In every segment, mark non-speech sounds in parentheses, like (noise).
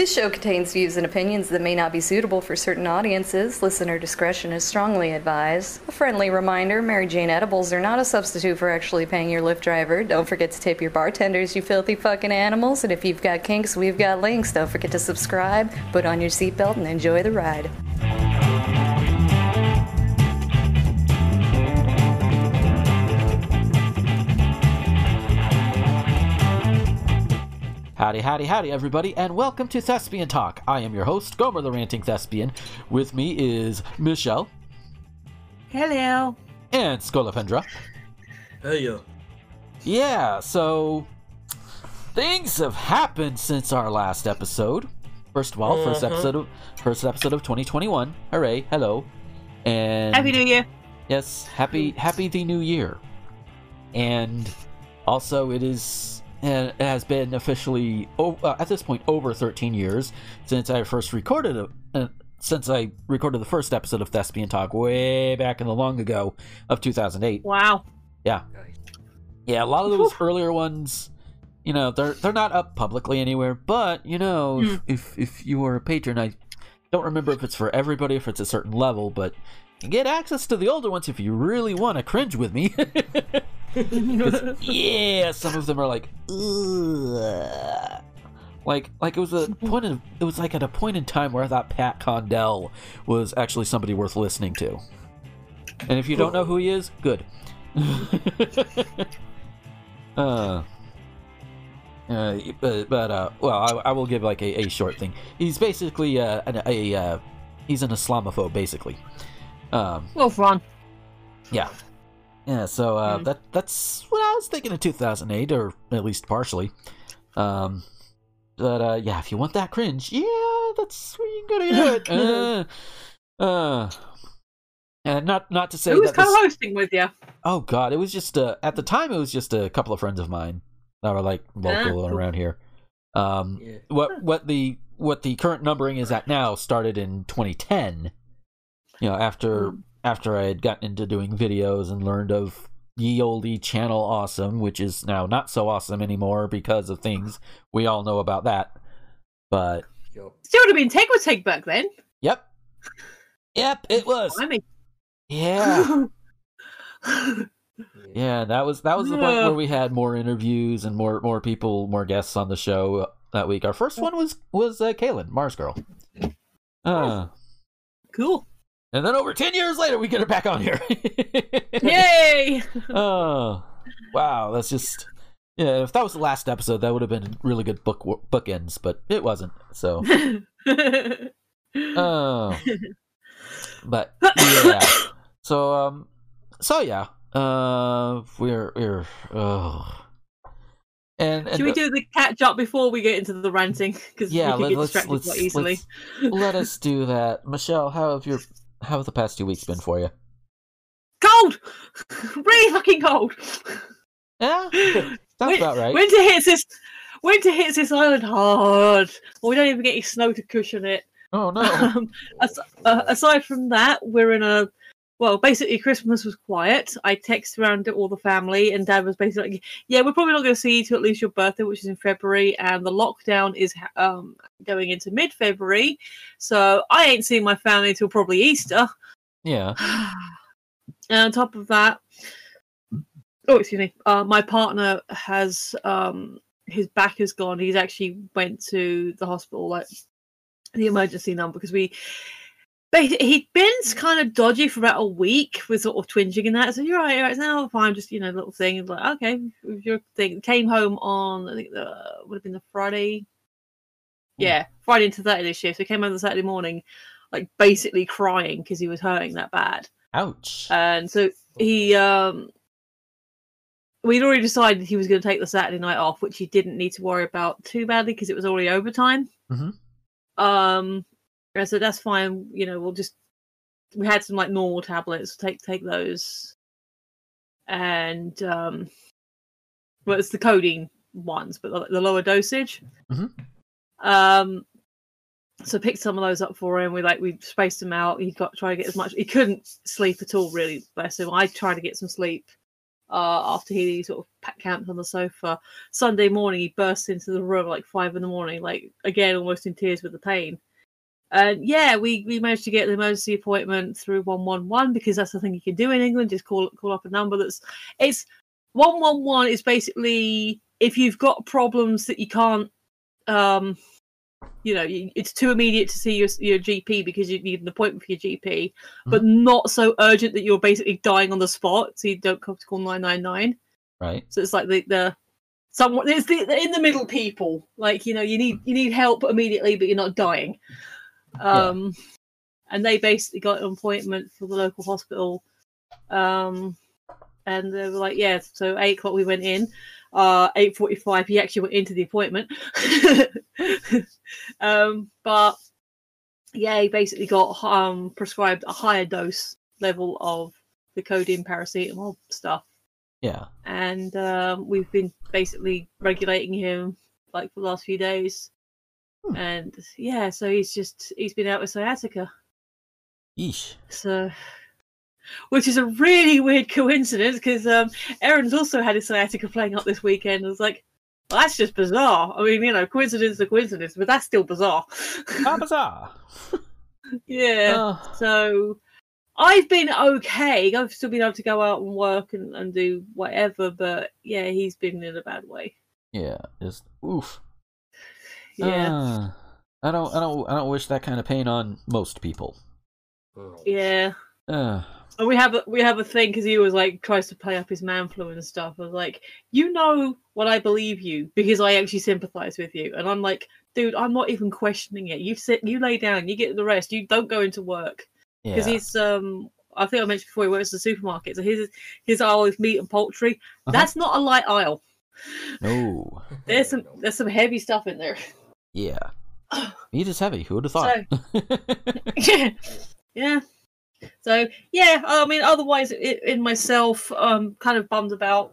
This show contains views and opinions that may not be suitable for certain audiences. Listener discretion is strongly advised. A friendly reminder Mary Jane edibles are not a substitute for actually paying your Lyft driver. Don't forget to tip your bartenders, you filthy fucking animals. And if you've got kinks, we've got links. Don't forget to subscribe, put on your seatbelt, and enjoy the ride. Howdy, howdy, howdy, everybody, and welcome to Thespian Talk. I am your host, Gomer the Ranting Thespian. With me is Michelle Hello. and Skolopendra. Hey yo. Yeah, so things have happened since our last episode. First of all, first Uh-huh. episode of first episode of 2021. Hooray! Hello, and Happy New Year. Yes, happy happy the new year. And also it is uh, it has been officially uh, at this point over 13 years since I first recorded a, uh, since I recorded the first episode of Thespian Talk way back in the long ago of 2008. Wow. Yeah, Yeah, a lot of those earlier ones, you know, they're they're not up publicly anywhere. But you know, if, if if you are a patron, I don't remember if it's for everybody, if it's a certain level, but get access to the older ones if you really want to cringe with me. (laughs) (laughs) yeah, some of them are like, Ugh. like like it was a point of it was like at a point in time where I thought Pat Condell was actually somebody worth listening to. And if you don't know who he is, good. (laughs) uh, uh, but, but uh, well, I, I will give like a, a short thing. He's basically uh, an, a uh, he's an Islamophobe, basically. Um, Well, fun. yeah, yeah. So uh, Hmm. that that's what I was thinking of 2008, or at least partially. Um, but uh, yeah, if you want that cringe, yeah, that's where you gotta do it. (laughs) uh, uh, and not not to say Who was co-hosting with you? Oh God, it was just uh, at the time it was just a couple of friends of mine that were like local and around here. Um, Yeah. what what the what the current numbering is at now started in 2010. You know, after after I had gotten into doing videos and learned of ye olde channel awesome, which is now not so awesome anymore because of things we all know about that. But Yo. Still would have been take or take back then. yep, yep, it was. I mean, Yeah. (laughs) Yeah, that was that was the point where we had more interviews and more more people, more guests on the show that week. Our first one was was uh, Kaylin Mars Girl. Uh, cool. And then over ten years later, we get her back on here. (laughs) Yay! oh, wow, that's just yeah. If that was the last episode, that would have been really good book bookends, but it wasn't. So, oh, (laughs) but (coughs) yeah. So um, so yeah. Uh, we're we're oh. And, and Should we do the catch up before we get into the ranting? Because yeah, we let, can get let's distracted let's, quite easily. let's let us do that. Michelle, how have your how have the past two weeks been for you? Cold! (laughs) really fucking cold! Yeah, (laughs) sounds Win- about right. Winter hits this. Winter hits this island hard. We don't even get any snow to cushion it. Oh no. Um, as, uh, aside from that, we're in a well. Basically, Christmas was quiet. I texted around to all the family, and Dad was basically like, "Yeah, we're probably not going to see you till at least your birthday, which is in February, and the lockdown is um, going into mid-February, so I ain't seeing my family till probably Easter." Yeah. (sighs) and on top of that, oh excuse me, uh, my partner has um, his back has gone. He's actually went to the hospital, like the emergency number, because we. But he- he'd been kind of dodgy for about a week with sort of twinging and that. So you're right, you're right. Now fine, just you know, little thing. Like okay, your thing. Came home on I think the would have been the Friday. Yeah, Friday into Saturday shift. So he came home the Saturday morning, like basically crying because he was hurting that bad Ouch. and so he um we'd already decided he was going to take the saturday night off which he didn't need to worry about too badly because it was already overtime Mhm. um and so that's fine you know we'll just we had some like normal tablets take take those and um well it's the codeine ones but the, the lower dosage Mhm. um so picked some of those up for him. We like we spaced him out. He got try to get as much. He couldn't sleep at all, really. Bless him. I tried to get some sleep uh, after he sort of camped on the sofa. Sunday morning, he bursts into the room like five in the morning, like again almost in tears with the pain. And yeah, we, we managed to get the emergency appointment through one one one because that's the thing you can do in England. Just call call up a number that's it's one one one is basically if you've got problems that you can't um you know it's too immediate to see your your GP because you need an appointment for your GP, but not so urgent that you're basically dying on the spot, so you don't have to call nine nine nine. Right. So it's like the the someone it's the, the in the middle people. Like you know you need you need help immediately, but you're not dying. Um, and they basically got an appointment for the local hospital. Um, and they were like, yeah. So eight o'clock we went in. Uh, eight forty-five. He actually went into the appointment. (laughs) um, but yeah, he basically got um prescribed a higher dose level of the codeine paracetamol stuff Yeah. and um, we've been basically regulating him like for the last few days. Hmm. And yeah, so he's just he's been out with sciatica. Yeesh. So, which is a really weird coincidence because um, Aaron's also had his sciatica playing up this weekend. I was like, well, that's just bizarre. I mean, you know, coincidence is a coincidence, but that's still bizarre. Ah, (laughs) bizarre. yeah. Uh, So I've been okay. I've still been able to go out and work and, and do whatever, but yeah, he's been in a bad way. yeah. Just oof. Yeah. Uh, I don't. I don't. I don't wish that kind of pain on most people. Yeah. Uh, And we have a we have a thing because he was like tries to play up his man flu and stuff. I was like, you know what I believe you because I actually sympathise with you, and I'm like, dude, I'm not even questioning it. You sit, you lay down, you get the rest. You don't go into work yeah. because he's um. I think I mentioned before he works at the supermarket, so his his aisle is meat and poultry. Uh-huh. That's not a light aisle. No. There's some there's some heavy stuff in there. Yeah. Meat is heavy. Who would have thought? yeah, (laughs) yeah. So yeah, I mean, otherwise, i in myself, um, kind of bummed about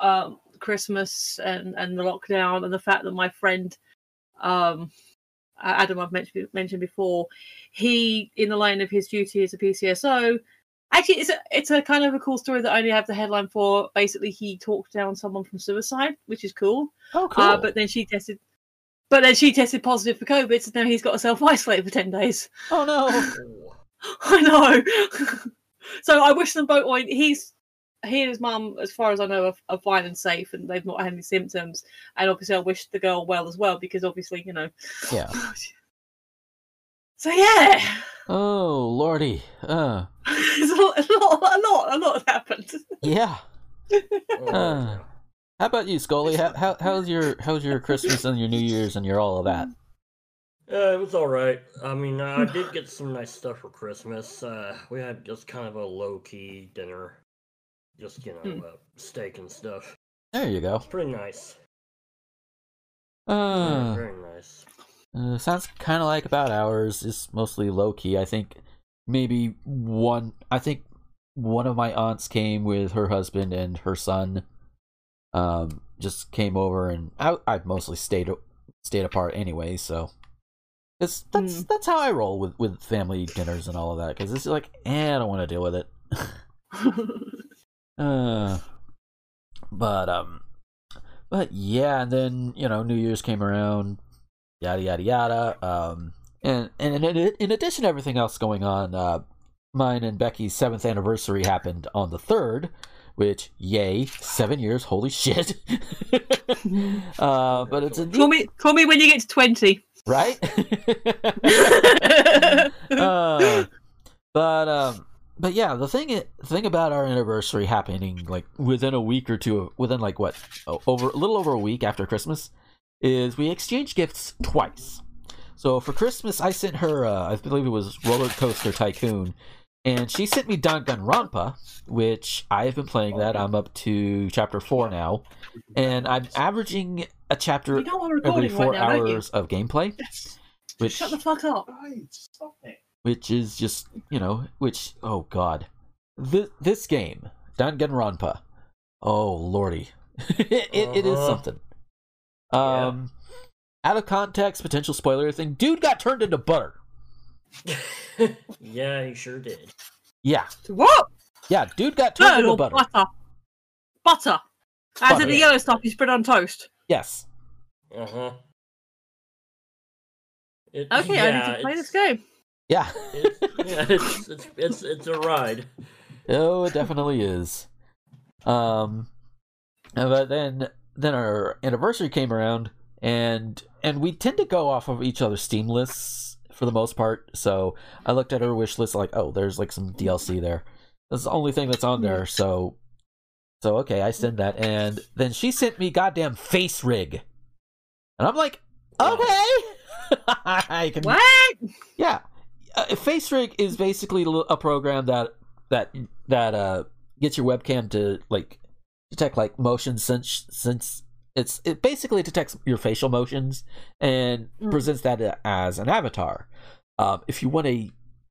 um Christmas and and the lockdown and the fact that my friend, um, Adam, I've mentioned mentioned before, he in the line of his duty as a PCSO. Actually, it's a it's a kind of a cool story that I only have the headline for. Basically, he talked down someone from suicide, which is cool. oh, cool. Uh, but then she tested, but then she tested positive for COVID, so now he's got to self isolate for ten days. oh no. Oh. (laughs) I know. so I wish them both. Well, he's he and his mum, as far as I know, are, are fine and safe, and they've not had any symptoms. And obviously, I wish the girl well as well, because obviously, you know. Yeah. (laughs) So yeah, Oh lordy. Uh. (laughs) There's a lot, a lot, a lot, a lot has happened. Yeah. Uh. How about you, Scully? How, how how's your how's your Christmas and your New Year's and your all of that? Yeah, it was all right. I mean, I did get some nice stuff for Christmas. Uh, we had just kind of a low key dinner, just you know, Hmm. uh, steak and stuff. There you go. It's pretty nice. Uh, yeah, very nice. uh sounds kind of like about ours. It's mostly low key. I think maybe one. I think one of my aunts came with her husband and her son. Um, just came over and I I mostly stayed stayed apart anyway. So it's that's Mm. that's how I roll with with family dinners and all of that because it's like eh, I don't want to deal with it. (laughs) Uh, but um, but yeah, and then you know New Year's came around, yada yada yada. Um, and and in, in addition to everything else going on, uh, mine and Becky's seventh anniversary happened on the third, which yay, seven years, holy shit. (laughs) uh, but it's a call me, call me when you get to twenty. right. (laughs) uh, but um, but yeah, the thing the thing about our anniversary happening like within a week or two, within like what over a little over a week after Christmas, is we exchanged gifts twice. So for Christmas, I sent her, uh, I believe it was Roller Coaster Tycoon, and she sent me Danganronpa, which I have been playing that. I'm up to chapter four now, and I'm averaging a chapter You know every four right now, hours of gameplay, which Shut the fuck up. which is just you know which oh god. This this game Danganronpa. Oh lordy. (laughs) It, it is Uh-huh. something. Um out of context potential spoiler thing. Dude got turned into butter (laughs) yeah, he sure did. yeah What? yeah dude got turned into butter butter. Butter. As Butter. in the yellow stuff you spread on toast. Yes. Uh huh. Okay, yeah, I need to play this game. Yeah. (laughs) It's, yeah, it's, it's it's it's a ride. oh, it definitely is. Um, but then then our anniversary came around, and and we tend to go off of each other's Steam lists for the most part. So I looked at her wish list, like, oh, there's like some DLC there. That's the only thing that's on there. So so okay, I send that, and then she sent me goddamn FaceRig, and I'm like, okay, (laughs) I can What? yeah, uh, FaceRig is basically a program that that that uh gets your webcam to like detect like motion since since it's it basically detects your facial motions and Mm. presents that as an avatar. Um, if you want a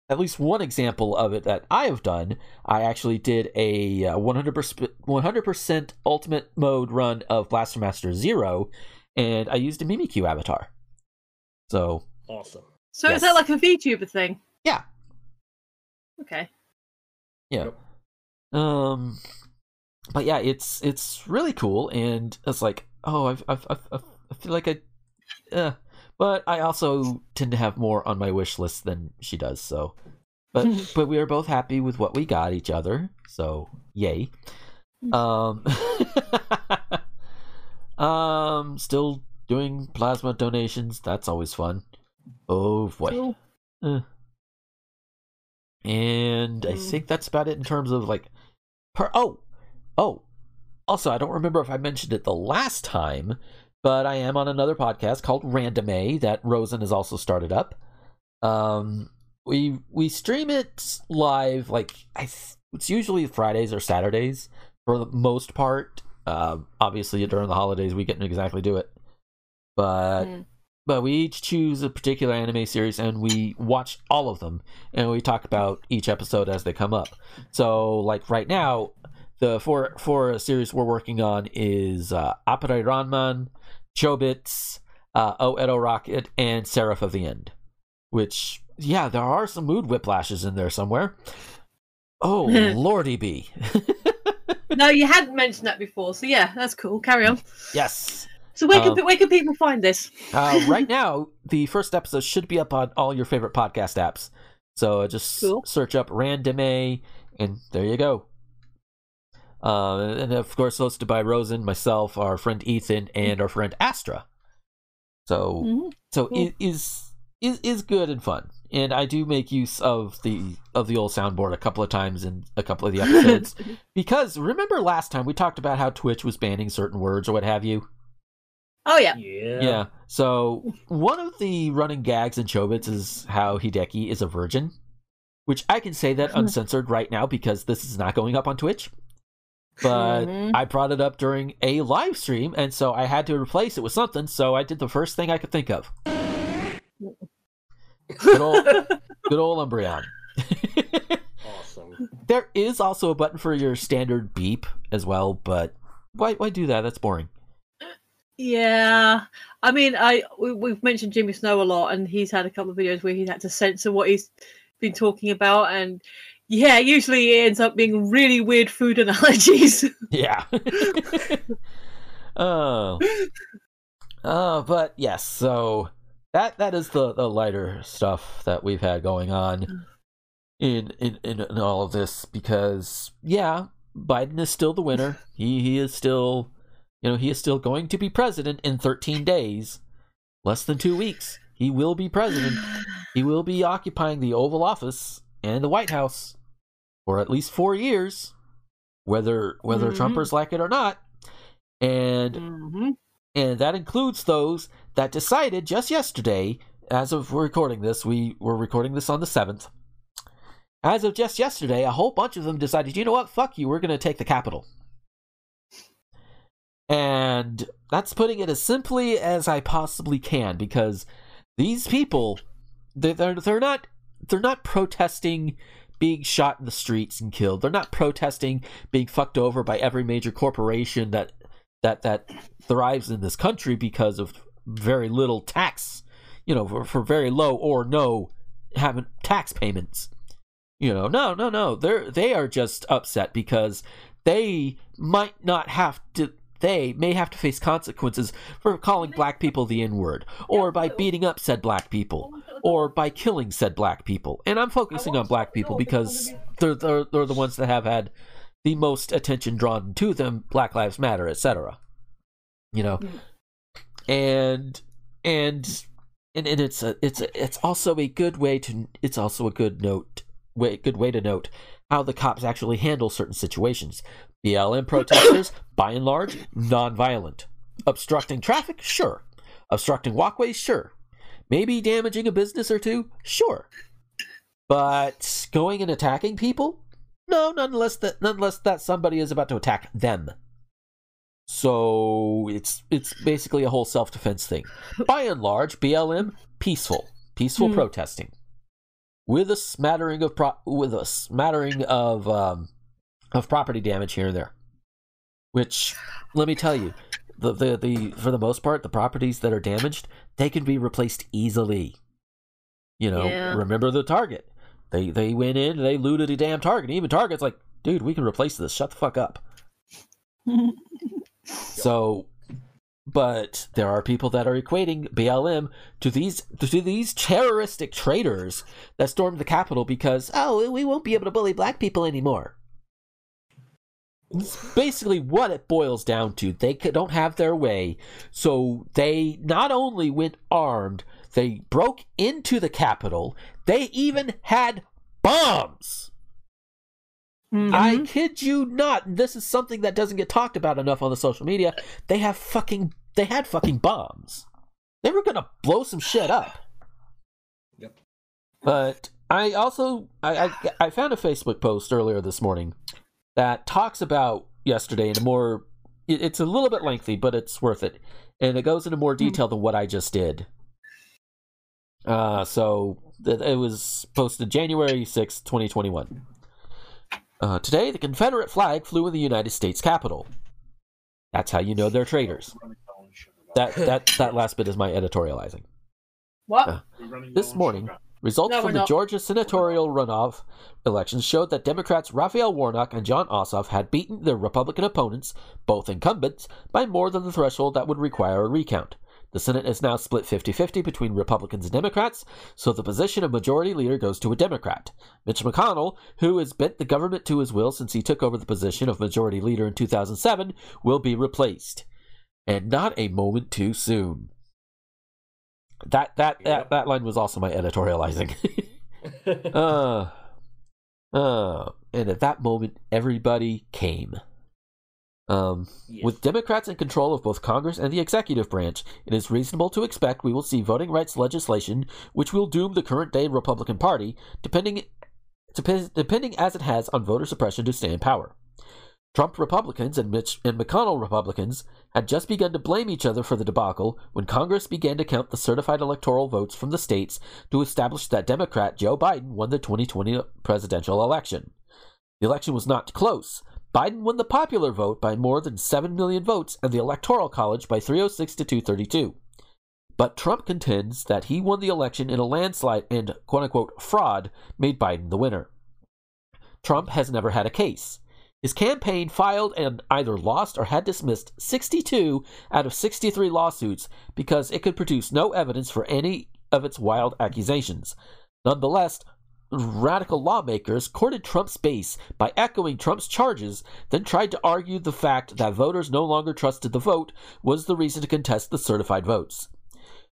at least one example of it that I have done, I actually did a uh, 100% 100% ultimate mode run of Blaster Master Zero, and I used a Mimikyu avatar. So Awesome. So Yes. is that like a VTuber thing? Yeah. Okay. Yeah. Yep. Um, but yeah, it's it's really cool, and it's like, oh, I've, I've, I've, I've- feel like I, uh, but I also tend to have more on my wish list than she does. So, but (laughs) but we are both happy with what we got each other. So, yay. Um, (laughs) um, still doing plasma donations. That's always fun. Oh boy. Cool. Eh. And I Mm. think that's about it in terms of like per oh oh also I don't remember if I mentioned it the last time, but I am on another podcast called Random A that Rosen has also started up. Um we we stream it live like I it's usually Fridays or Saturdays for the most part. Um obviously during the holidays we couldn't exactly do it. But Mm. but we each choose a particular anime series and we watch all of them and we talk about each episode as they come up. So like right now, the four four series we're working on is uh, Ranma, Chobits, uh, O Edo Rocket, and Seraph of the End. Which yeah, there are some mood whiplashes in there somewhere. Oh (laughs) lordy be. (laughs) No, you hadn't mentioned that before, so yeah, that's cool. Carry on. yes. So where Um, can where can people find this? Uh, right now, the first episode should be up on all your favorite podcast apps. So just Cool. search up Random A, and there you go. Uh, and of course, hosted by Rosen, myself, our friend Ethan, and our friend Astra. So, Mhm. so Cool. it is is is good and fun. And I do make use of the of the old soundboard a couple of times in a couple of the episodes (laughs) because remember last time we talked about how Twitch was banning certain words or what have you. oh yeah. Yeah. Yeah. So one of the running gags in Chobits is how Hideki is a virgin, which I can say that uncensored right now because this is not going up on Twitch. But Mhm. I brought it up during a live stream, and so I had to replace it with something. So I did the first thing I could think of. Good old, (laughs) good old Umbreon. Awesome. there is also a button for your standard beep as well, but why why do that? That's boring. Yeah, I mean, I we, we've mentioned Jimmy Snow a lot, and he's had a couple of videos where he had to censor what he's been talking about, and yeah, usually it ends up being really weird food (laughs) analogies. Yeah. (laughs) oh. Uh, but yes, so that that is the, the lighter stuff that we've had going on in, in in in all of this because yeah, Biden is still the winner. (laughs) He he is still you know, he is still going to be president in 13 days. Less than 2 weeks. He will be president. He will be occupying the Oval Office and the White House for at least 4 years whether whether Mhm. Trumpers like it or not. And hmm and that includes those that decided just yesterday, as of recording this, we were recording this on the 7th. As of just yesterday, a whole bunch of them decided, you know what, fuck you, we're going to take the Capitol. And that's putting it as simply as I possibly can because these people, they're, they're not they're not protesting being shot in the streets and killed. They're not protesting being fucked over by every major corporation that that that thrives in this country because of very little tax, you know, for, for very low or no having tax payments. You know, no, no, no. They're they are just upset because they might not have to they may have to face consequences for calling black people the N word, or by beating up said black people, or by killing said black people. And I'm focusing on black people because they're, they're, they're the ones that have had the most attention drawn to them, Black Lives Matter, etc. You know, and and and, and it's a it's a, it's also a good way to it's also a good note way good way to note how the cops actually handle certain situations. BLM protesters, by and large, non-violent. Obstructing traffic, sure. Obstructing walkways, sure. Maybe damaging a business or two, sure. But going and attacking people, no, nonetheless that nonetheless that somebody is about to attack them. So it's it's basically a whole self defense thing. By and large, BLM peaceful, peaceful Hmm. protesting, with a smattering of pro- with a smattering of um, of property damage here and there. Which, let me tell you, the, the the for the most part, the properties that are damaged they can be replaced easily. You know, Yeah. remember the target. They they went in, they looted a damn target. Even target's like, dude, we can replace this. Shut the fuck up. (laughs) So, but there are people that are equating BLM to these to these terroristic traitors that stormed the Capitol because oh we won't be able to bully black people anymore. It's basically what it boils down to. They don't have their way, so they not only went armed, they broke into the Capitol. They even had bombs. I Mhm. kid you not. This is something that doesn't get talked about enough on the social media. They have fucking. They had fucking bombs. They were gonna blow some shit up. Yep. But I also I, I I found a Facebook post earlier this morning that talks about yesterday in a more. it- It's a little bit lengthy, but it's worth it, and it goes into more detail than what I just did. Uh, so th- it was posted January sixth, 2021. Uh, today, the Confederate flag flew in the United States Capitol. That's how you know they're traitors. That that that last bit is my editorializing. What? Uh, This morning, results No, from the not. Georgia senatorial runoff elections showed that Democrats Raphael Warnock and Jon Ossoff had beaten their Republican opponents, both incumbents, by more than the threshold that would require a recount. The Senate is now split 50 50 between Republicans and Democrats, so the position of majority leader goes to a Democrat. Mitch McConnell, who has bent the government to his will since he took over the position of majority leader in 2007, will be replaced. And not a moment too soon. That that that, Yep. that line was also my editorializing. (laughs) uh, uh, and at that moment, everybody came. Um, Yes. with Democrats in control of both Congress and the executive branch, it is reasonable to expect we will see voting rights legislation which will doom the current day Republican Party, depending, dep- depending as it has on voter suppression to stay in power. Trump Republicans and Mitch and McConnell Republicans had just begun to blame each other for the debacle when Congress began to count the certified electoral votes from the states to establish that Democrat Joe Biden won the 2020 presidential election. The election was not close. Biden won the popular vote by more than 7 million votes and the Electoral College by 306 to 232. But Trump contends that he won the election in a landslide and quote unquote fraud made Biden the winner. Trump has never had a case. His campaign filed and either lost or had dismissed 62 out of 63 lawsuits because it could produce no evidence for any of its wild accusations. Nonetheless, radical lawmakers courted Trump's base by echoing Trump's charges, then tried to argue the fact that voters no longer trusted the vote was the reason to contest the certified votes.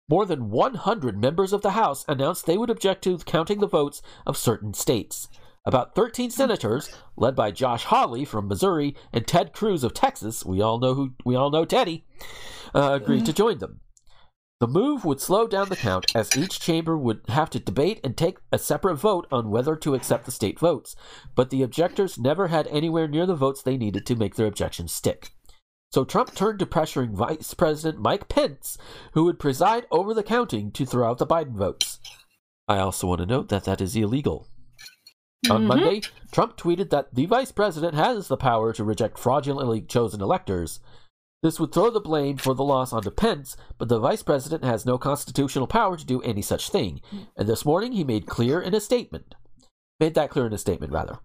More than 100 members of the House announced they would object to counting the votes of certain states. About 13 senators, led by Josh Hawley from Missouri and Ted Cruz of Texas, we all know who we all know Teddy, uh, agreed to join them. The move would slow down the count as each chamber would have to debate and take a separate vote on whether to accept the state votes, but the objectors never had anywhere near the votes they needed to make their objections stick. So Trump turned to pressuring Vice President Mike Pence, who would preside over the counting, to throw out the Biden votes. I also want to note that that is illegal. On Mhm. Monday, Trump tweeted that the vice president has the power to reject fraudulently chosen electors. This would throw the blame for the loss onto Pence, but the vice president has no constitutional power to do any such thing. And this morning he made clear in a statement. Made that clear in a statement, rather.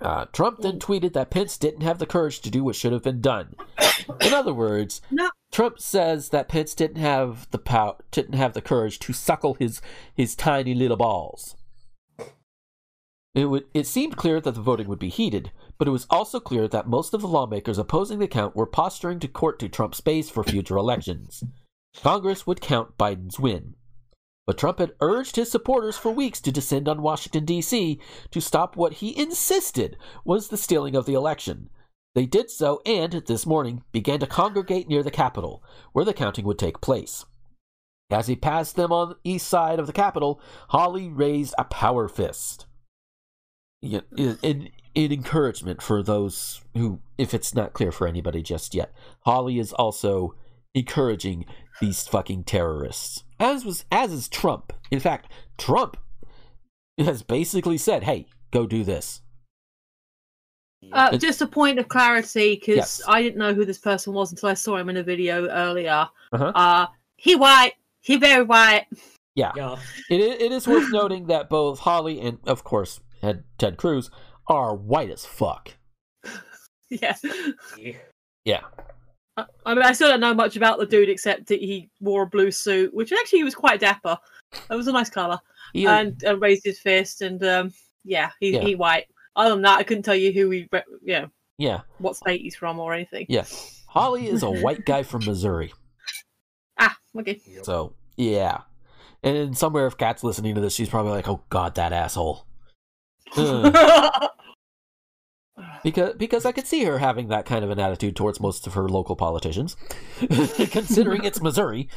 Uh, Trump then tweeted that Pence didn't have the courage to do what should have been done. (coughs) In other words, No. Trump says that Pence didn't have the power, didn't have the courage to suckle his his tiny little balls. It would it seemed clear that the voting would be heated, but it was also clear that most of the lawmakers opposing the count were posturing to court to Trump's base for future elections. Congress would count Biden's win. But Trump had urged his supporters for weeks to descend on Washington, D.C. to stop what he insisted was the stealing of the election. They did so and, this morning, began to congregate near the Capitol, where the counting would take place. As he passed them on the east side of the Capitol, Hawley raised a power fist. Yeah, in, in, in encouragement for those who, if it's not clear for anybody just yet, Hawley is also encouraging these fucking terrorists. As was as is Trump. In fact, Trump has basically said, "Hey, go do this." Uh, It- just a point of clarity, because Yes. I didn't know who this person was until I saw him in a video earlier. Uh-huh. Uh, he white. He very white. Yeah, Yeah. it, it is worth noting that both Hawley and, of course, Ted, Ted Cruz are white as fuck. yeah. (laughs) yeah. Yeah, I I mean, I still don't know much about the dude except that he wore a blue suit, which actually was quite dapper. It was a nice color, and, and raised his fist, and um, yeah, he Yeah. he white. Other than that, I couldn't tell you who he, know, yeah, what state he's from or anything. yeah. Hawley is a white guy from Missouri. (laughs) Ah, okay. So yeah, and somewhere if Kat's listening to this, she's probably like, "Oh God, that asshole." (laughs) Ugh. because because I could see her having that kind of an attitude towards most of her local politicians, (laughs) considering it's Missouri.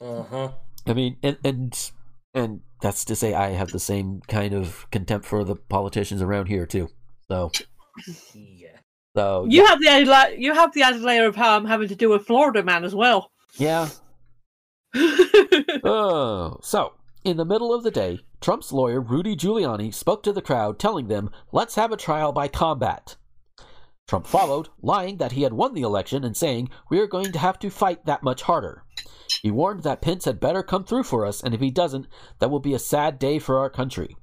Uh huh. I mean, and and and that's to say, I have the same kind of contempt for the politicians around here too. So Yeah. so you have the added la- you have the added layer of how I'm having to do with Florida man as well. yeah. (laughs) Oh, so in the middle of the day, Trump's lawyer Rudy Giuliani spoke to the crowd, telling them, "Let's have a trial by combat." Trump followed, lying that he had won the election and saying, "We are going to have to fight that much harder." He warned that Pence had better come through for us, and if he doesn't, that will be a sad day for our country.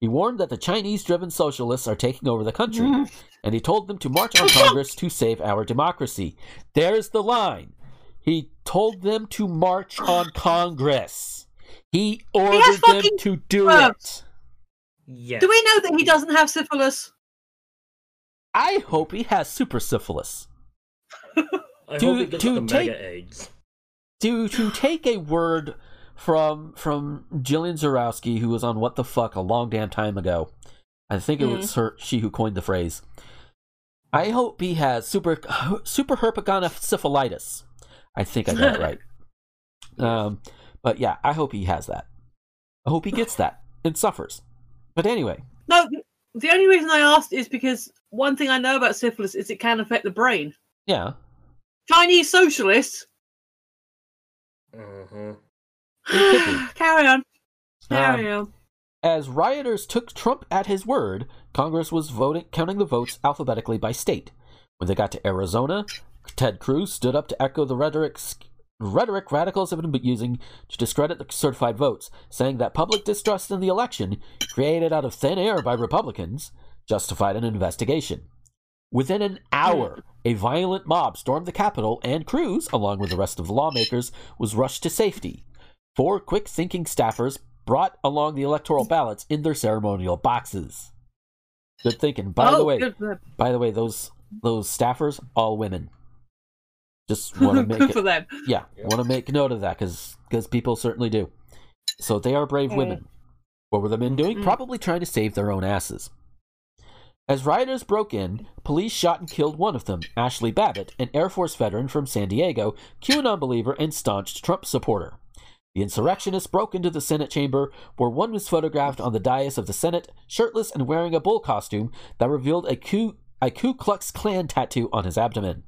He warned that the Chinese driven socialists are taking over the country, mm-hmm. and he told them to march on Congress to save our democracy. There's the line. He told them to march on Congress. He ordered them fucking to do words. it. Yeah. do we know that he doesn't have syphilis? I hope he has super syphilis. I to- hope he gets to the take- mega AIDS. To to take a word from from Jillian Zarowski, who was on What the Fuck a long damn time ago. I think it was her she who coined the phrase. I hope he has super super herpetogonosyphilitis. I think I got it (laughs) right. Um, but yeah, I hope he has that. I hope he gets that and suffers. But anyway, No, the only reason I asked is because one thing I know about syphilis is it can affect the brain. yeah, Chinese socialists. Could (sighs) Carry on. Carry Um, on. As rioters took Trump at his word, Congress was voting, counting the votes alphabetically by state. When they got to Arizona, Ted Cruz stood up to echo the rhetoric, rhetoric radicals have been using to discredit the certified votes, saying that public distrust in the election, created out of thin air by Republicans, justified an investigation. Within an hour, a violent mob stormed the Capitol, and Cruz, along with the rest of the lawmakers, was rushed to safety. Four quick thinking staffers brought along the electoral ballots in their ceremonial boxes. Good thinking. By oh, the way, by the way, those those staffers all women. Just (laughs) want to make it, for them. yeah, Yeah. want to make note of that because people certainly do. So they are brave Mm. women. What were the men doing? Mm. Probably trying to save their own asses. As rioters broke in, police shot and killed one of them, Ashli Babbitt, an Air Force veteran from San Diego, QAnon believer and staunch Trump supporter. The insurrectionists broke into the Senate chamber, where one was photographed on the dais of the Senate, shirtless and wearing a bull costume that revealed a Ku, a Ku Klux Klan tattoo on his abdomen.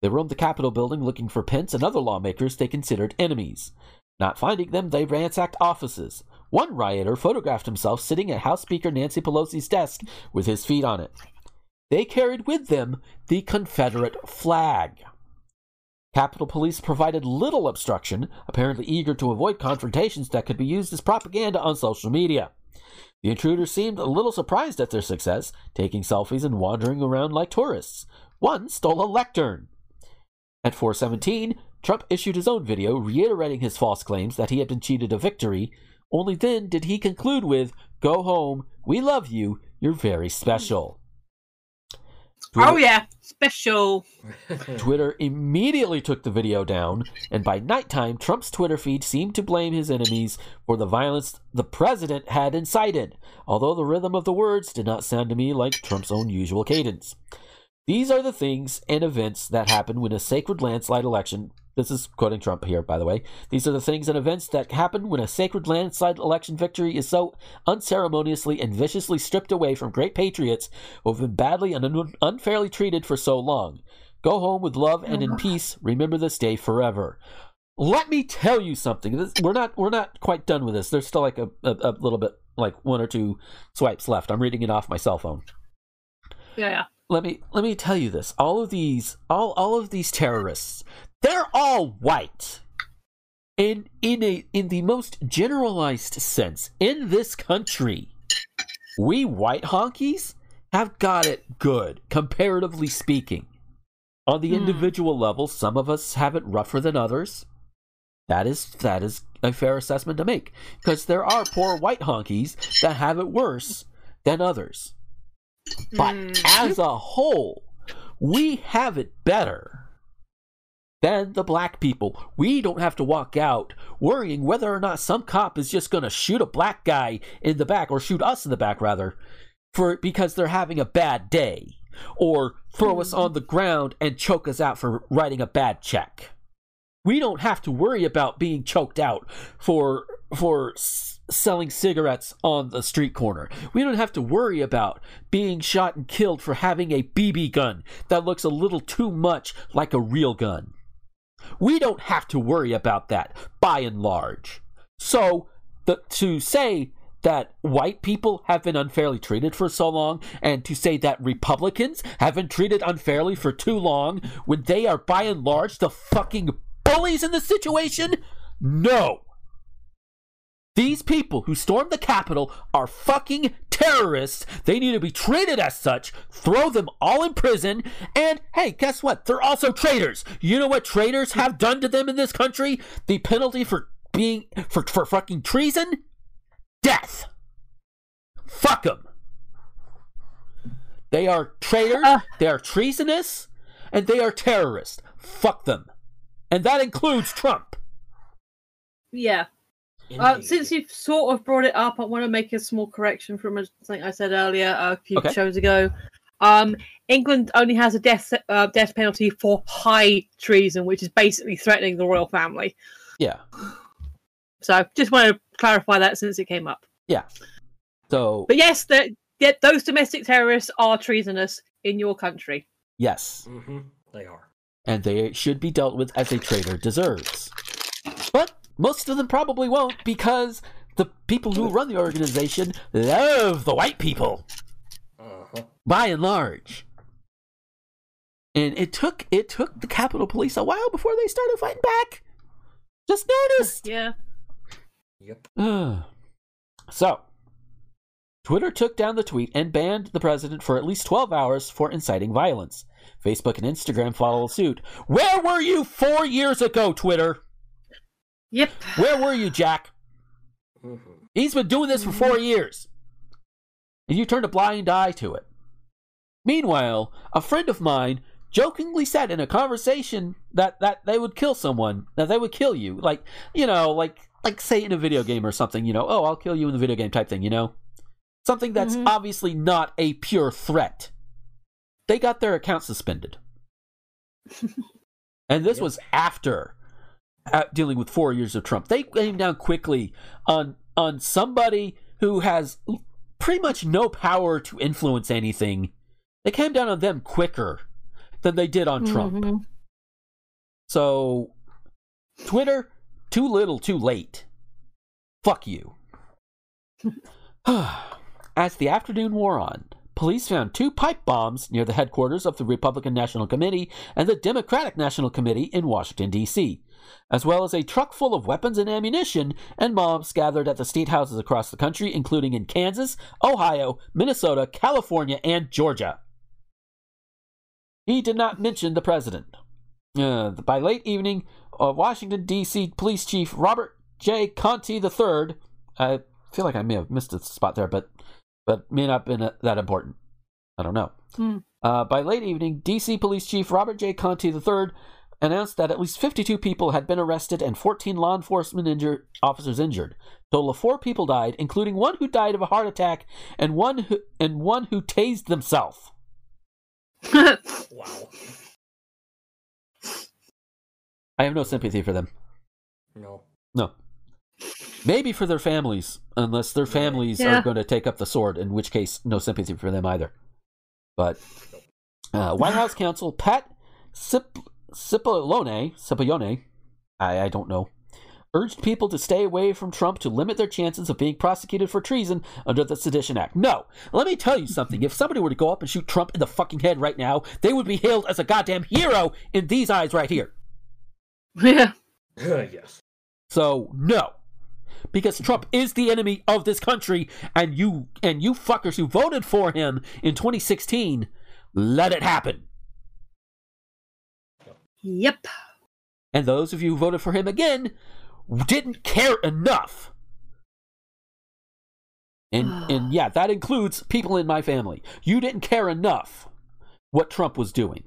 They roamed the Capitol building looking for Pence and other lawmakers they considered enemies. Not finding them, they ransacked offices. One rioter photographed himself sitting at House Speaker Nancy Pelosi's desk with his feet on it. They carried with them the Confederate flag. Capitol Police provided little obstruction, apparently eager to avoid confrontations that could be used as propaganda on social media. The intruders seemed a little surprised at their success, taking selfies and wandering around like tourists. One stole a lectern. At 417, Trump issued his own video reiterating his false claims that he had been cheated of victory. Only then did he conclude with, Go home, we love you, you're very special. Oh yeah, special. (laughs) Twitter immediately took the video down, and by nighttime, Trump's Twitter feed seemed to blame his enemies for the violence the president had incited, although the rhythm of the words did not sound to me like Trump's own usual cadence. These are the things and events that happen when a sacred landslide election. This is quoting Trump here, by the way. These are the things and events that happen when a sacred landslide election victory is so unceremoniously and viciously stripped away from great patriots who have been badly and un- unfairly treated for so long. Go home with love and in oh. peace. Remember this day forever. Let me tell you something. This, we're not we're not quite done with this. There's still like a, a, a little bit, like one or two swipes left. I'm reading it off my cell phone Yeah, yeah. Let me let me tell you this. All of these all all of these terrorists they're all white. And in a in the most generalized sense in this country we white honkies have got it good comparatively speaking. On the Hmm. individual level some of us have it rougher than others. That is that is a fair assessment to make because there are poor white honkies that have it worse than others but Mm. as a whole, we have it better than the black people. We don't have to walk out worrying whether or not some cop is just going to shoot a black guy in the back or shoot us in the back rather for because they're having a bad day or throw us on the ground and choke us out for writing a bad check. We don't have to worry about being choked out for for selling cigarettes on the street corner. We don't have to worry about being shot and killed for having a BB gun that looks a little too much like a real gun. We don't have to worry about that by and large. So, the, to say that white people have been unfairly treated for so long, and to say that Republicans have been treated unfairly for too long, when they are by and large the fucking bullies in the situation? No. These people who stormed the Capitol are fucking terrorists. They need to be treated as such. Throw them all in prison. And hey, guess what? They're also traitors. You know what traitors have done to them in this country? The penalty for being for for fucking treason? Death. Fuck them. They are traitors. Uh. they are treasonous, and they are terrorists. Fuck them. And that includes Trump. Yeah. Uh, since you've sort of brought it up, I want to make a small correction from something I said earlier uh, a few Okay. shows ago. Um, England only has a death uh, death penalty for high treason, which is basically threatening the royal family. Yeah. So just want to clarify that since it came up. Yeah. So But yes, that yeah, those domestic terrorists are treasonous in your country. yes, Mhm, they are. and they should be dealt with as a traitor deserves. But most of them probably won't because the people who run the organization love the white people Uh-huh. by and large. And it took it took the Capitol Police a while before they started fighting back. Just noticed. Yeah. Yep. (sighs) so, Twitter took down the tweet and banned the president for at least 12 hours for inciting violence. Facebook and Instagram followed suit. Where were you four years ago, Twitter? Yep. Where were you, Jack? Mhm. He's been doing this for four years. And you turned a blind eye to it. Meanwhile, a friend of mine jokingly said in a conversation that, that they would kill someone, that they would kill you. Like, you know, like like say in a video game or something, you know, oh, I'll kill you in the video game type thing, you know? Something that's Mhm. obviously not a pure threat. They got their account suspended. (laughs) and this Yep. was after dealing with four years of Trump. They came down quickly on on somebody who has pretty much no power to influence anything. They came down on them quicker than they did on Trump. Mhm. So, Twitter, too little, too late. Fuck you. (sighs) As the afternoon wore on, police found two pipe bombs near the headquarters of the Republican National Committee and the Democratic National Committee in Washington, D.C., as well as a truck full of weapons and ammunition and mobs gathered at the state houses across the country, including in Kansas, Ohio, Minnesota, California, and Georgia. He did not mention the president. Uh, by late evening, uh, Washington, D.C. Police Chief Robert J. Contee III, I feel like I may have missed a spot there, but but may not have been that important. I don't know. Hmm. Uh, by late evening, D.C. Police Chief Robert J. Contee III announced that at least 52 people had been arrested and 14 law enforcement injured, officers injured. Total of four people died, including one who died of a heart attack and one who and one who tased themselves. Wow. I have no sympathy for them. No. No. Maybe for their families, unless their families Yeah. are going to take up the sword, in which case, no sympathy for them either. But uh, White House counsel Pat Cip- Cipollone, Cipollone, I, I don't know, urged people to stay away from Trump to limit their chances of being prosecuted for treason under the Sedition Act. No, let me tell you something. If somebody were to go up and shoot Trump in the fucking head right now, they would be hailed as a goddamn hero in these eyes right here. yeah. (laughs) yes. So no, because Trump is the enemy of this country, and you and you fuckers who voted for him in 2016, let it happen. Yep. And those of you who voted for him again didn't care enough. And (sighs) and yeah, that includes people in my family. You didn't care enough what Trump was doing.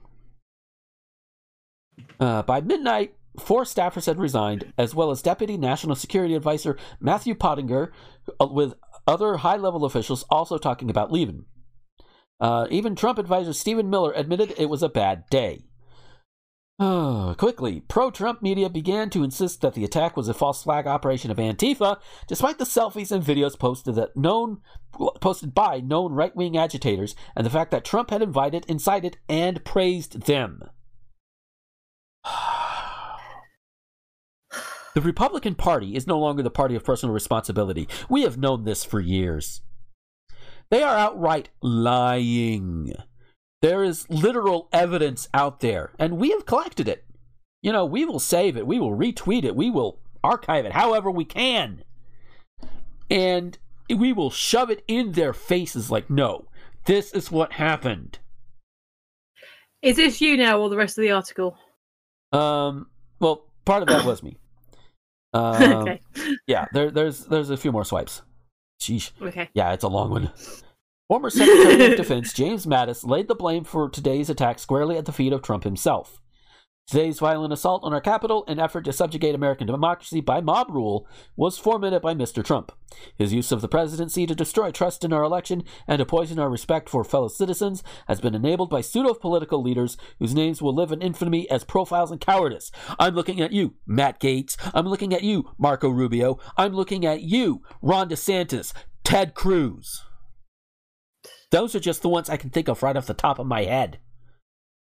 Uh, by midnight, four staffers had resigned, as well as Deputy National Security Advisor Matthew Pottinger, uh, with other high level officials also talking about leaving. Uh, even Trump advisor Stephen Miller admitted it was a bad day. Oh, quickly, pro Trump media began to insist that the attack was a false flag operation of Antifa, despite the selfies and videos posted that known posted by known right wing agitators and the fact that Trump had invited, incited, and praised them. (sighs) The Republican Party is no longer the party of personal responsibility. We have known this for years. They are outright lying. There is literal evidence out there, and we have collected it. You know, we will save it, we will retweet it, we will archive it however we can. And we will shove it in their faces like, no, this is what happened. Is this you now or the rest of the article? Um, well, part of that was me. (coughs) Um, okay. Yeah, there, there's there's a few more swipes. Sheesh. Okay. Yeah, it's a long one. Former Secretary of (laughs) Defense James Mattis laid the blame for today's attack squarely at the feet of Trump himself. Today's violent assault on our capital, and effort to subjugate American democracy by mob rule, was fomented by Mr. Trump. His use of the presidency to destroy trust in our election and to poison our respect for fellow citizens has been enabled by pseudo political leaders whose names will live in infamy as profiles and cowardice. I'm looking at you, Matt Gaetz. I'm looking at you, Marco Rubio. I'm looking at you, Ron DeSantis, Ted Cruz. Those are just the ones I can think of right off the top of my head.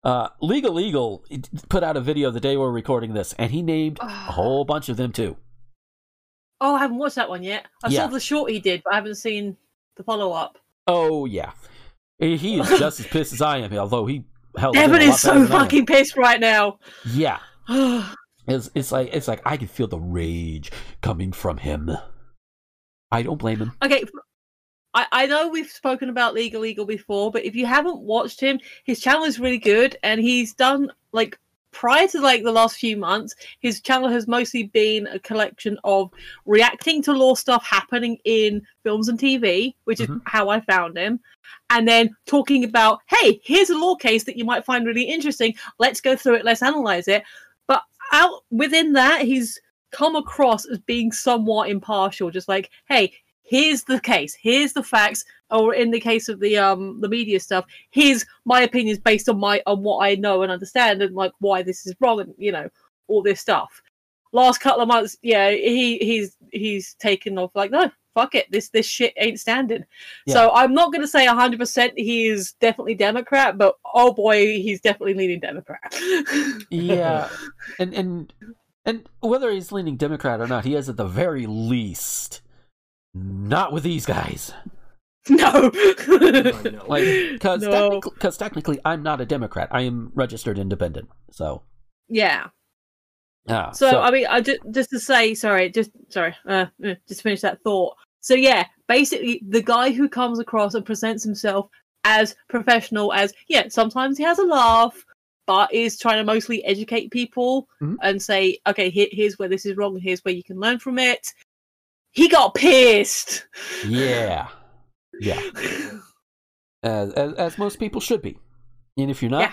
Uh, Legal Eagle put out a video the day we're recording this, and he named a whole bunch of them too. Oh, I haven't watched that one yet. I Yeah. saw the short he did, but I haven't seen the follow up. Oh yeah, he is (laughs) just as pissed as I am. Although he held it in a Evan is so than I am. fucking pissed right now. yeah. (sighs) It's it's like it's like I can feel the rage coming from him. I don't blame him. okay, I, I know we've spoken about Legal Eagle before, but if you haven't watched him, his channel is really good, and he's done like prior to like the last few months, his channel has mostly been a collection of reacting to law stuff happening in films and TV, which Mhm. is how I found him, and then talking about, hey, here's a law case that you might find really interesting. Let's go through it. Let's analyze it. But out within that, he's come across as being somewhat impartial, just like, hey, here's the case, here's the facts, or in the case of the um the media stuff, here's my opinions based on my on what I know and understand and like why this is wrong and you know, all this stuff. Last couple of months, yeah, he he's he's taken off like, no, fuck it, this this shit ain't standing. So I'm not gonna say hundred percent he is definitely Democrat, but oh boy, he's definitely leaning Democrat. (laughs) Yeah, and and and whether he's leaning Democrat or not, he is at the very least not with these guys. No. (laughs) know. Like, because No. technically, 'cause technically, I'm not a Democrat. I am registered independent. So, yeah. yeah. So, I mean, I just just to say, sorry, just sorry, uh, uh, just to finish that thought. So yeah, basically, the guy who comes across and presents himself as professional, as yeah, sometimes he has a laugh, but is trying to mostly educate people Mhm. and say, okay, here, here's where this is wrong, here's where you can learn from it. He got pissed. yeah, yeah. (laughs) As, as as most people should be, and if you're not,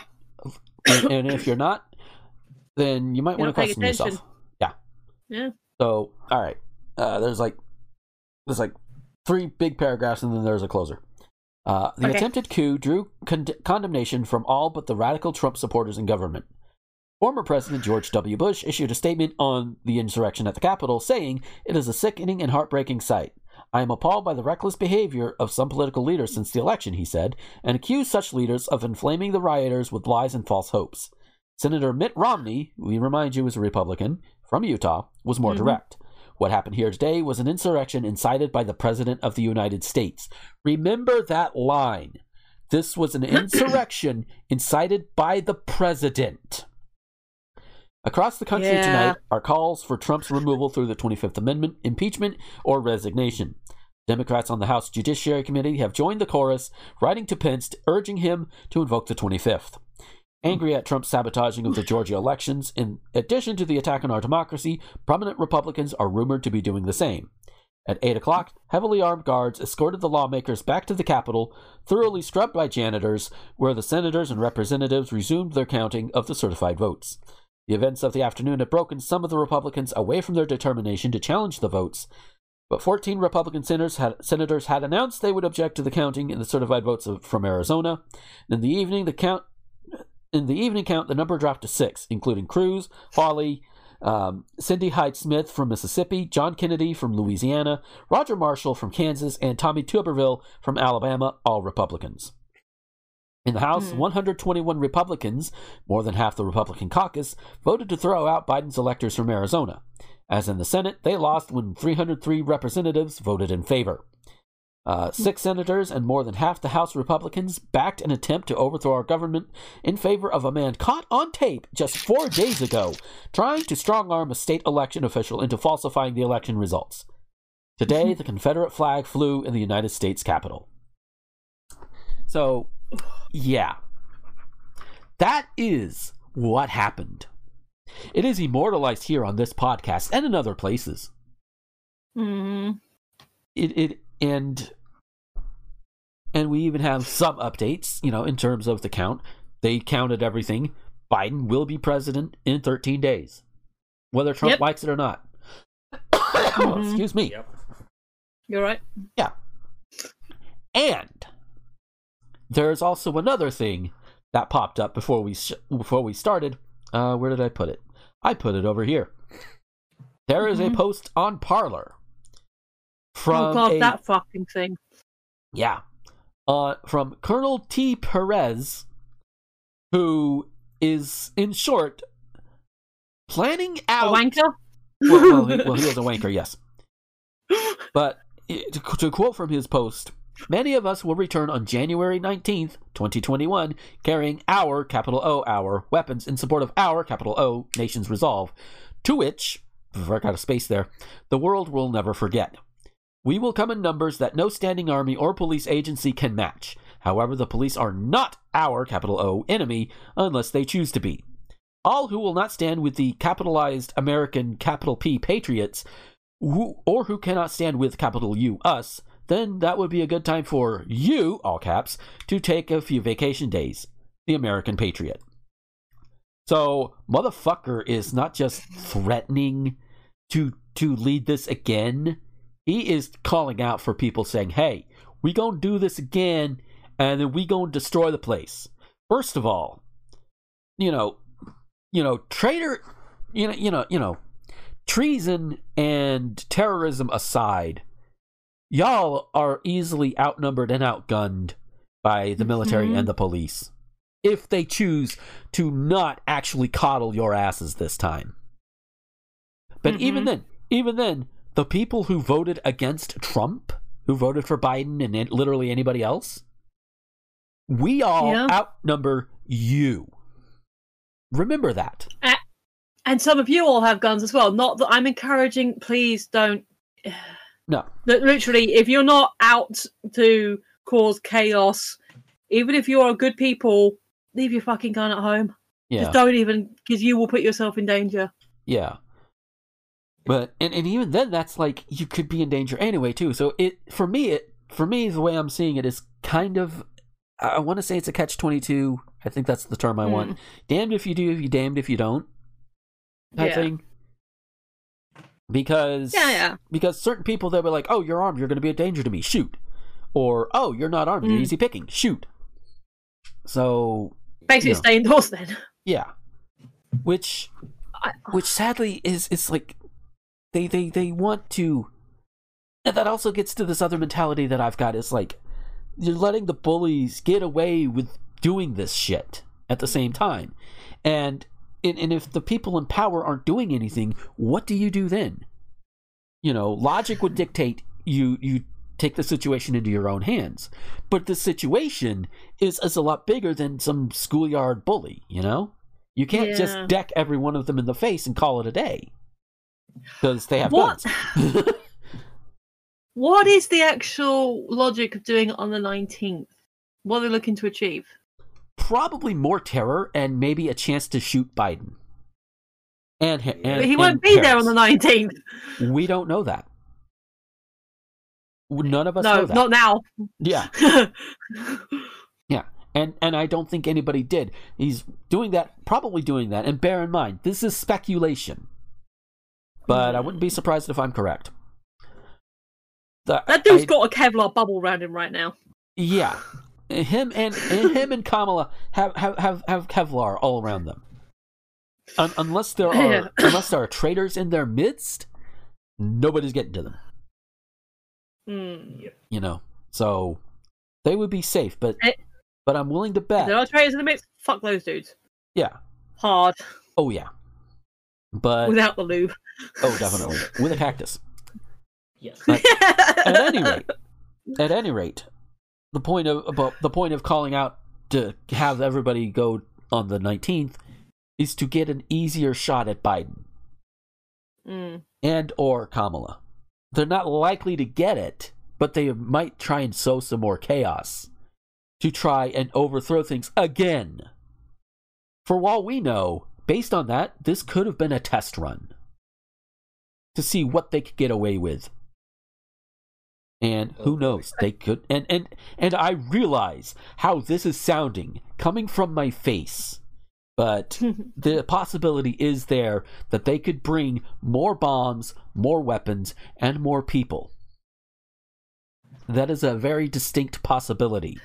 and, and if you're not, then you might want to question yourself. Yeah. Yeah. So, all right. Uh, there's like there's like three big paragraphs, and then there's a closer. Uh, the Okay. attempted coup drew con- condemnation from all but the radical Trump supporters in government. Former President George W. Bush issued a statement on the insurrection at the Capitol, saying, It is a sickening and heartbreaking sight. I am appalled by the reckless behavior of some political leaders since the election, he said, and accused such leaders of inflaming the rioters with lies and false hopes. Senator Mitt Romney, we remind you is a Republican from Utah, was more Mhm. direct. What happened here today was an insurrection incited by the President of the United States. Remember that line. This was an (clears throat) insurrection incited by the President. Across the country Yeah. tonight are calls for Trump's removal through the 25th Amendment, impeachment, or resignation. Democrats on the House Judiciary Committee have joined the chorus, writing to Pence urging him to invoke the 25th. Angry at Trump's sabotaging of the Georgia elections, in addition to the attack on our democracy, prominent Republicans are rumored to be doing the same. At 8 o'clock, heavily armed guards escorted the lawmakers back to the Capitol, thoroughly scrubbed by janitors, where the senators and representatives resumed their counting of the certified votes. The events of the afternoon had broken some of the Republicans away from their determination to challenge the votes, but 14 Republican senators had, senators had announced they would object to the counting in the certified votes of, from Arizona. In the evening, the count in the evening count, the number dropped to six, including Cruz, Hawley, um, Cindy Hyde Smith from Mississippi, John Kennedy from Louisiana, Roger Marshall from Kansas, and Tommy Tuberville from Alabama, all Republicans. In the House, Hmm. 121 Republicans, more than half the Republican caucus, voted to throw out Biden's electors from Arizona. As in the Senate, they lost when 303 representatives voted in favor. Uh, six senators and more than half the House Republicans backed an attempt to overthrow our government in favor of a man caught on tape just four days ago trying to strong arm a state election official into falsifying the election results. Today, the Confederate flag flew in the United States Capitol. So, yeah. That is what happened. It is immortalized here on this podcast and in other places. hmm It it and and we even have some updates, you know, in terms of the count. They counted everything. Biden will be president in 13 days, whether Trump Yep. likes it or not. (coughs) Mhm. Excuse me. Yep. You're right. Yeah. And there's also another thing that popped up before we sh- before we started. Uh, where did I put it? I put it over here. There is a Mhm. post on Parler from oh god, a that fucking thing. yeah, uh, from Colonel T. Perez, who is in short planning A out. wanker. well, well, he, (laughs) well, he was a wanker, yes. But to, to quote from his post, many of us will return on January 19th, 2021, carrying our, capital O, our weapons in support of our, capital O, nation's resolve, to which, I've got a space there, the world will never forget. We will come in numbers that no standing army or police agency can match. However, the police are not our, capital O, enemy unless they choose to be. All who will not stand with the capitalized American capital P patriots, who, or who cannot stand with capital U us, then that would be a good time for you, all caps, to take a few vacation days. The American patriot. So, motherfucker is not just threatening to to lead this again. He is calling out for people saying, "Hey, we gonna do this again, and then we gonna destroy the place." First of all, you know, you know, traitor, you know, you know, you know, treason and terrorism aside, y'all are easily outnumbered and outgunned by the military Mhm. and the police if they choose to not actually coddle your asses this time. But even Mhm. then, even then, the people who voted against Trump, who voted for Biden and literally anybody else, we all Yeah. outnumber you. Remember that. And some of you all have guns as well. Not that I'm encouraging. Please don't. No. That literally, if you're not out to cause chaos, even if you are good people, leave your fucking gun at home. Yeah. Just don't even, because you will put yourself in danger. Yeah. But and, and even then that's like you could be in danger anyway too. So it for me it for me the way I'm seeing it is kind of I want to say it's a catch 22. I think that's the term I want. Hmm. Damned if you do, if you damned if you don't. Type Yeah. thing. Because Yeah, yeah. because certain people they'll be like, "Oh, you're armed, you're going to be a danger to me. Shoot." Or, "Oh, you're not armed, you're Mm. easy picking. Shoot." So, Basically, Yeah. stay indoors then. yeah. Which which sadly is it's like they they they want to and that also gets to this other mentality that I've got is like you're letting the bullies get away with doing this shit at the same time. And and, and if the people in power aren't doing anything, what do you do then? You know, logic would dictate you you take the situation into your own hands. But the situation is is a lot bigger than some schoolyard bully, you know? You can't Yeah. just deck every one of them in the face and call it a day. Because they have What? guns. (laughs) what is the actual logic of doing it on the 19th? What are they looking to achieve? Probably more terror and maybe a chance to shoot Biden. And, and But he won't be there on the 19th. We don't know that. None of us No, know that. not now. Yeah. (laughs) yeah, and and I don't think anybody did. He's doing that, probably doing that. And bear in mind, this is speculation, but I wouldn't be surprised if I'm correct. The- that dude's I- got a Kevlar bubble around him right now. yeah, him and, and him and Kamala have have have, have Kevlar all around them. Un- unless there are (laughs) unless there are traitors in their midst, nobody's getting to them. Yep. You know, so they would be safe. But Eh. but I'm willing to bet. there are traitors in the midst. fuck those dudes. Yeah. Hard. Oh yeah. But Without the lube. oh, definitely with a cactus. Yes. But- (laughs) At any rate, at any rate, the point of about the point of calling out to have everybody go on the 19th is to get an easier shot at Biden Mm. and or Kamala. They're not likely to get it, but they might try and sow some more chaos to try and overthrow things again. For all we know, based on that, this could have been a test run to see what they could get away with. And who oh, knows? They could and and and I realize how this is sounding coming from my face. But (laughs) the possibility is there that they could bring more bombs, more weapons, and more people. That is a very distinct possibility.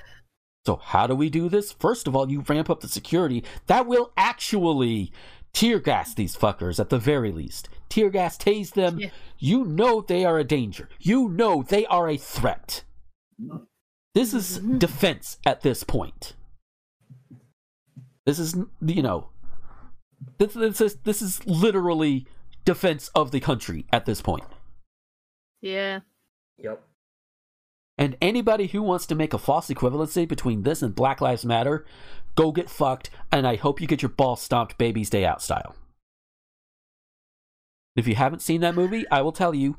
So, how do we do this? First of all, you ramp up the security. That will actually tear gas these fuckers at the very least. Tear gas, tase them. Yeah. You know they are a danger. You know they are a threat. This is mm-hmm. defense at this point. This is, you know, this, this is this is literally defense of the country at this point. yeah. Yep. And anybody who wants to make a false equivalency between this and Black Lives Matter, go get fucked, and I hope you get your ball stomped Baby's Day Out style. If you haven't seen that movie, I will tell you,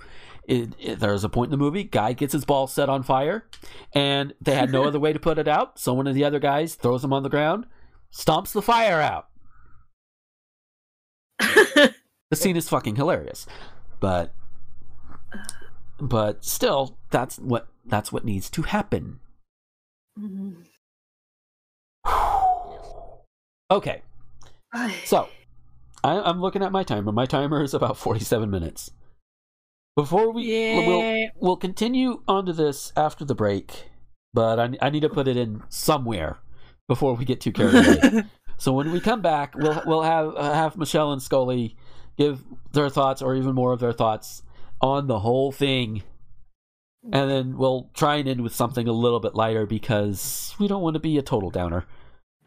it, it- there's a point in the movie, guy gets his ball set on fire, and they had no (laughs) other way to put it out, so one of the other guys throws him on the ground, stomps the fire out. (laughs) The scene is fucking hilarious, but but still, that's what that's what needs to happen. Mm. (sighs) Okay, so I, I'm looking at my timer. My timer is about 47 minutes. Before we Yeah. we'll we'll continue onto this after the break, but I, I need to put it in somewhere before we get too carried away. (laughs) So when we come back, we'll we'll have uh, have Michelle and Scully give their thoughts or even more of their thoughts on the whole thing, and then we'll try and end with something a little bit lighter because we don't want to be a total downer.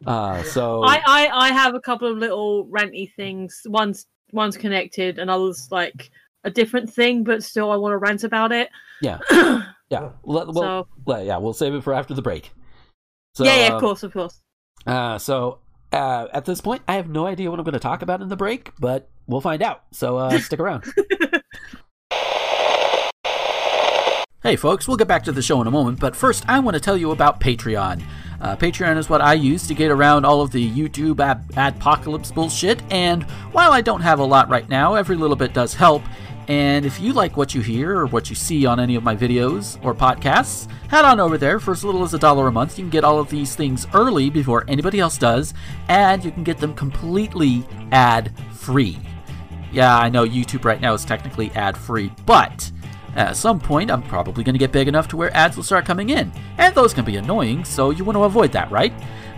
Uh, so I, I I have a couple of little ranty things. One's one's connected, and others like a different thing, but still I want to rant about it. Yeah. (clears throat) Yeah, well, well, So- yeah, we'll save it for after the break. So, yeah, yeah, of course, of course. Uh, so uh, at this point, I have no idea what I'm going to talk about in the break, but we'll find out. So uh, stick around. (laughs) Hey, folks, we'll get back to the show in a moment, but first, I want to tell you about Patreon. Uh, Patreon is what I use to get around all of the YouTube ad- adpocalypse bullshit, and while I don't have a lot right now, every little bit does help. And if you like what you hear or what you see on any of my videos or podcasts, head on over there. For as little as a dollar a month, you can get all of these things early before anybody else does, and you can get them completely ad free. Yeah, I know YouTube right now is technically ad free, but at some point I'm probably going to get big enough to where ads will start coming in, and those can be annoying, so you want to avoid that, right?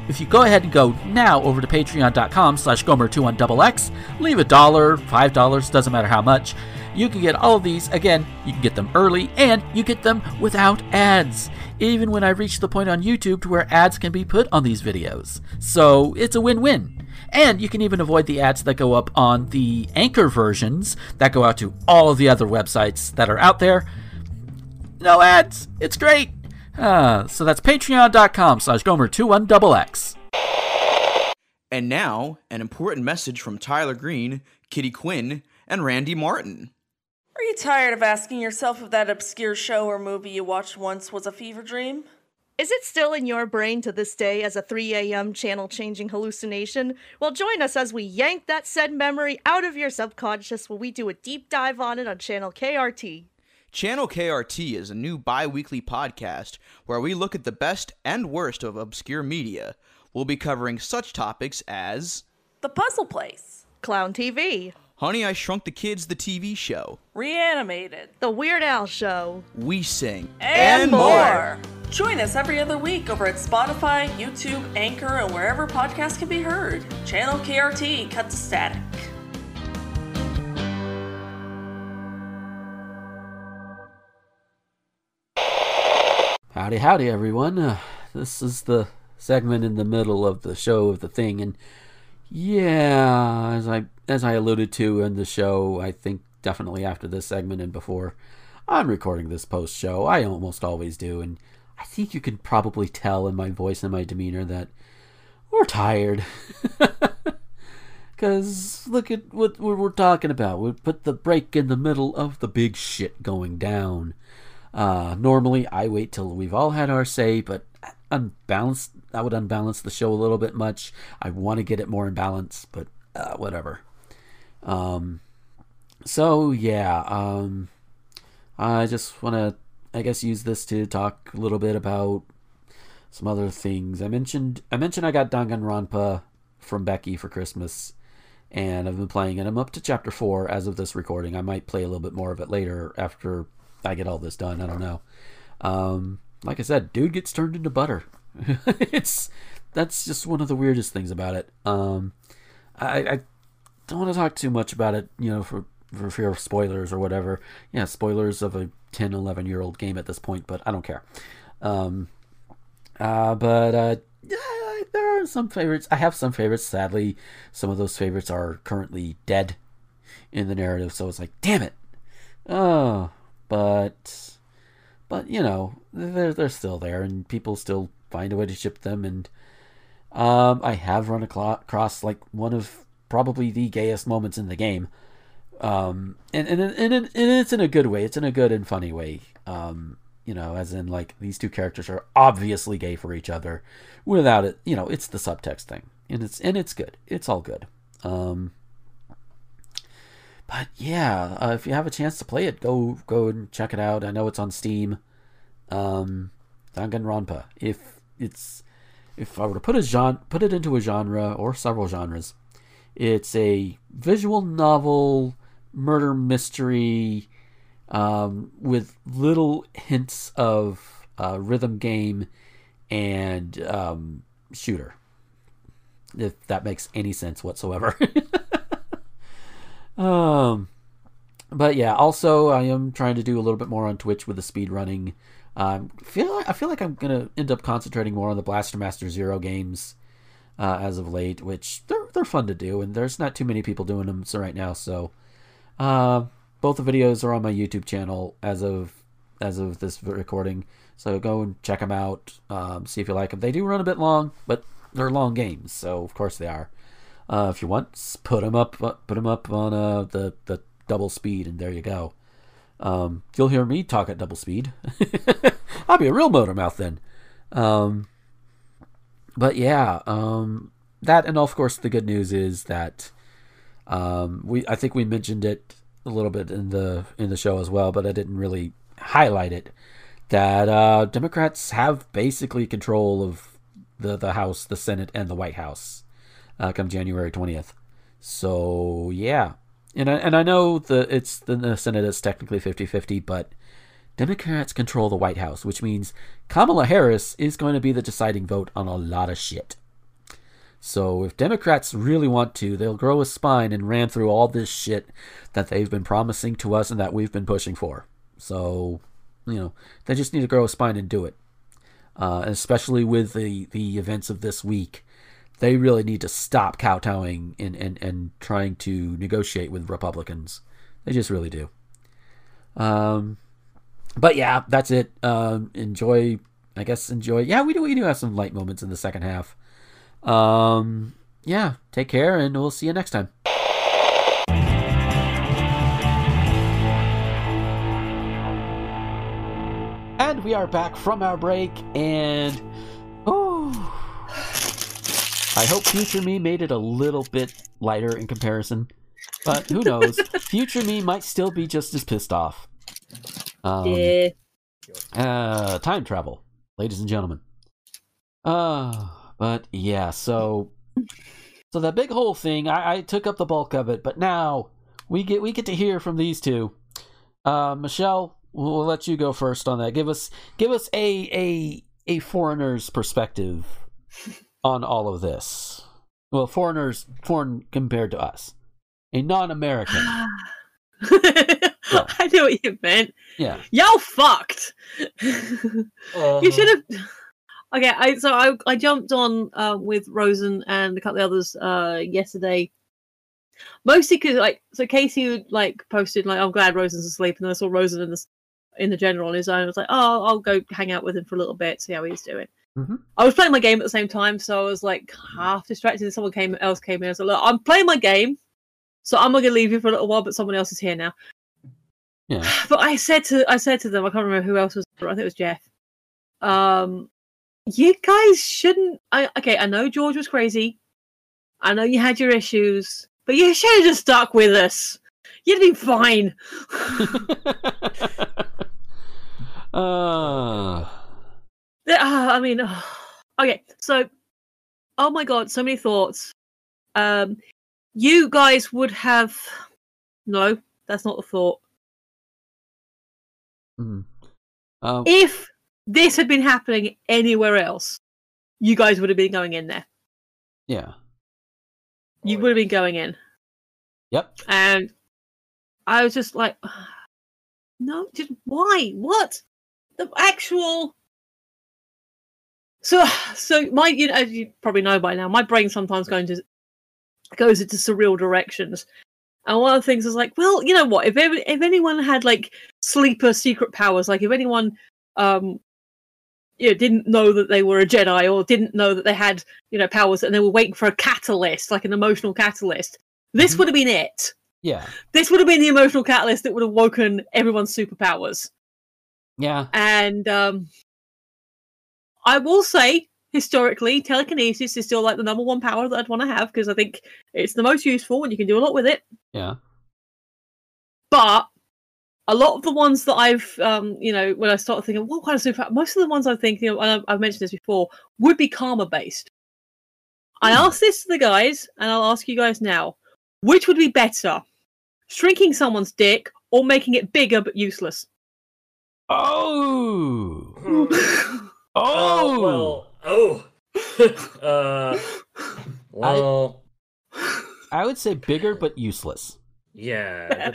If you go ahead and go now over to patreon.com slash gomer21xx, leave a dollar, five dollars, doesn't matter how much, you can get all these. Again, you can get them early, and you get them without ads, even when I reach the point on YouTube to where ads can be put on these videos. So it's a win-win. And you can even avoid the ads that go up on the Anchor versions that go out to all of the other websites that are out there. No ads. It's great. Uh, so that's patreon.com slash gomer21xx. And now, an important message from Tyler Green, Kitty Quinn, and Randy Martin. Are you tired of asking yourself if that obscure show or movie you watched once was a fever dream? Is it still in your brain to this day as a 3 a.m. channel changing hallucination? Well, join us as we yank that said memory out of your subconscious when we do a deep dive on it on channel KRT. Channel KRT is a new bi weekly podcast where we look at the best and worst of obscure media. We'll be covering such topics as The Puzzle Place, Clown TV, Honey, I Shrunk the Kids, the TV show, Reanimated, The Weird Al Show, We Sing, and, more. Join us every other week over at Spotify, YouTube, Anchor, and wherever podcasts can be heard. Channel KRT cut to static. Howdy, howdy, everyone. Uh, this is the segment in the middle of the show of the thing, and yeah, as I as I alluded to in the show, I think definitely after this segment and before, I'm recording this post show. I almost always do, and I think you can probably tell in my voice and my demeanor that we're tired. (laughs) Because look at what we're talking about. We put the break in the middle of the big shit going down. Uh, normally, I wait till we've all had our say, but unbalanced, that would unbalance the show a little bit much. I want to get it more in balance, but uh, whatever. Um, so yeah, um, I just want to, I guess, use this to talk a little bit about some other things. I mentioned, I mentioned I got Danganronpa from Becky for Christmas, and I've been playing it. I'm up to chapter four as of this recording. I might play a little bit more of it later after I get all this done. I don't know. Um, like I said, dude gets turned into butter. (laughs) it's that's just one of the weirdest things about it. Um, I, I don't want to talk too much about it, you know, for for fear of spoilers or whatever. Yeah, spoilers of a 10, 11 year old game at this point, but I don't care. Um, uh, but uh, yeah, there are some favorites. I have some favorites. Sadly, some of those favorites are currently dead in the narrative, so it's like, damn it. Oh, but but you know they're they're still there, and people still find a way to ship them. And um, I have run across like one of probably the gayest moments in the game, um, and and and, and, it's in a good way. It's in a good and funny way. Um, you know, as in like these two characters are obviously gay for each other, without it. You know, it's the subtext thing, and it's and it's good. It's all good. Um, but yeah, uh, if you have a chance to play it, go go and check it out. I know it's on Steam. Um, Danganronpa. If it's if I were to put a genre, put it into a genre or several genres, it's a visual novel murder mystery um, with little hints of uh, rhythm game and um, shooter. If that makes any sense whatsoever. (laughs) Um, but yeah, also I am trying to do a little bit more on Twitch with the speed running. Um, feel like, I feel like I'm gonna end up concentrating more on the Blaster Master Zero games uh, as of late, which they're they're fun to do, and there's not too many people doing them so right now. So, uh, both the videos are on my YouTube channel as of as of this recording. So go and check them out. Um, see if you like them. They do run a bit long, but they're long games, so of course they are. Uh, if you want, put them up, uh, put them up on uh, the the double speed, and there you go. Um, you'll hear me talk at double speed. (laughs) I'll be a real motor mouth then. Um, but yeah, um, that and of course the good news is that um, we I think we mentioned it a little bit in the in the show as well, but I didn't really highlight it. That uh, Democrats have basically control of the the House, the Senate, and the White House uh, come January twentieth. So yeah, and I, and I know the it's the, the Senate is technically 50-50, but Democrats control the White House, which means Kamala Harris is going to be the deciding vote on a lot of shit. So if Democrats really want to, they'll grow a spine and ran through all this shit that they've been promising to us and that we've been pushing for. So, you know, they just need to grow a spine and do it. Uh, especially with the, the events of this week, they really need to stop kowtowing and, and, and trying to negotiate with Republicans. They just really do. Um, but yeah, that's it. Um, enjoy, I guess, enjoy. Yeah, we do, we do have some light moments in the second half. Um, yeah, take care, and we'll see you next time. And we are back from our break, and oh, I hope future me made it a little bit lighter in comparison, but who knows? (laughs) future me might still be just as pissed off. Um, yeah. uh, time travel, ladies and gentlemen. Uh, but yeah, so so that big whole thing, I, I took up the bulk of it, but now we get we get to hear from these two. Uh, Michelle, we'll, we'll let you go first on that. Give us give us a a a foreigner's perspective on all of this. Well, foreigners foreign compared to us, a non-American. (laughs) I know what you meant. Yeah. Y'all fucked. Uh-huh. You should have. Okay, I so I I jumped on uh, with Rosen and a couple of others uh, yesterday, mostly because like so Casey like posted like I'm glad Rosen's asleep, and then I saw Rosen in the in the general on his own. I was like, oh, I'll go hang out with him for a little bit, see how he's doing. Mhm. I was playing my game at the same time, so I was like half distracted. And someone came else came in. I was like, look, I'm playing my game, so I'm not gonna leave you for a little while, but someone else is here now. Yeah. (sighs) But I said to I said to them, I can't remember who else was. I think it was Jeff. Um, you guys shouldn't. I okay. I know George was crazy. I know you had your issues, but you should have just stuck with us. You'd be fine. (laughs) (laughs) uh, Uh, I mean, (sighs) okay. So, oh my god, so many thoughts. Um, you guys would have. No, that's not the thought. mhm. Um, If this had been happening anywhere else, you guys would have been going in there. yeah. You Oh, would have been going in. Yep. and I was just like, no, just why? What? The actual. So, so my, you know, as you probably know by now, my brain sometimes goes into goes into surreal directions. And one of the things is like, well, you know what? If ever, if anyone had like sleeper secret powers, like if anyone, um, you know, didn't know that they were a Jedi or didn't know that they had, you know, powers, and they were waiting for a catalyst, like an emotional catalyst, this Mhm. would have been it Yeah. this would have been the emotional catalyst that would have woken everyone's superpowers. Yeah. And um, I will say, historically, telekinesis is still like the number one power that I'd want to have because I think it's the most useful and you can do a lot with it. Yeah. But a lot of the ones that I've, um, you know, when I start thinking, what kind of super, most of the ones I think, you know, and I've- I've mentioned this before, would be karma based. I asked this to the guys, and I'll ask you guys now: which would be better, shrinking someone's dick or making it bigger but useless? Oh. Hmm. (laughs) Oh. Uh, well, oh. (laughs) uh, well, I would say bigger but useless. yeah.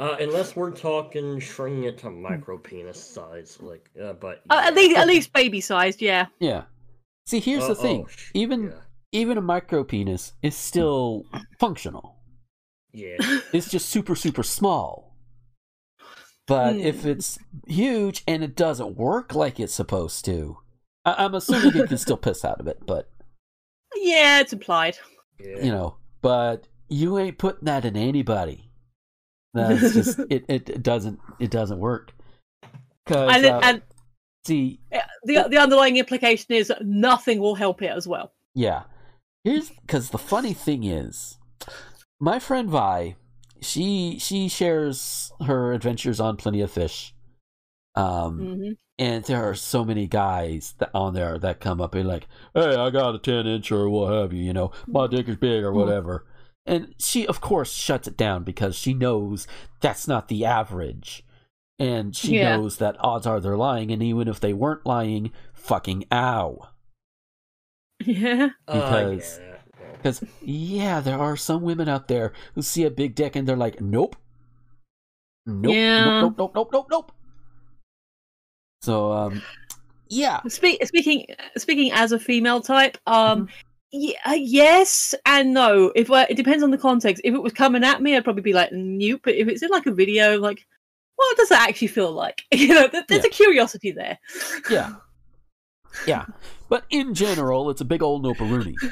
Dep- uh, unless we're talking shrinking it to micro penis size, like, uh, but Uh, at least, at least baby sized, yeah. Yeah. See, here's Uh, the thing. oh, sh- Even even a micro penis is still functional. yeah, yeah. (laughs) It's just super super small. But Hmm. if it's huge and it doesn't work like it's supposed to, I- I'm assuming you can still (laughs) piss out of it. But Yeah, it's implied. Yeah. you know, but you ain't putting that in anybody. That's just (laughs) it. It, doesn't. It doesn't work. And, uh, and see, the the underlying implication is nothing will help it as well. Yeah. Here's because the funny thing is, my friend Vi, she she shares her adventures on Plenty of Fish. Um, hmm and there are so many guys that on there that come up and like, hey, I got a ten inch or what have you, you know, my dick is big or whatever. And she, of course, shuts it down because she knows that's not the average. And she Yeah. knows that odds are they're lying, and even if they weren't lying, fucking ow. (laughs) Yeah. Uh, because- yeah, yeah. Because, yeah, there are some women out there who see a big dick and they're like, nope. Nope. Yeah. Nope, nope, nope, nope, nope, nope. So, um, yeah. Speak, speaking speaking as a female type, um, yeah, yes and no. If uh, it depends on the context. If it was coming at me, I'd probably be like, nope. But if it's in like a video, like, what does that actually feel like? (laughs) You know, th- there's Yeah. a curiosity there. Yeah. Yeah. But in general, it's a big old noparoonie. (laughs)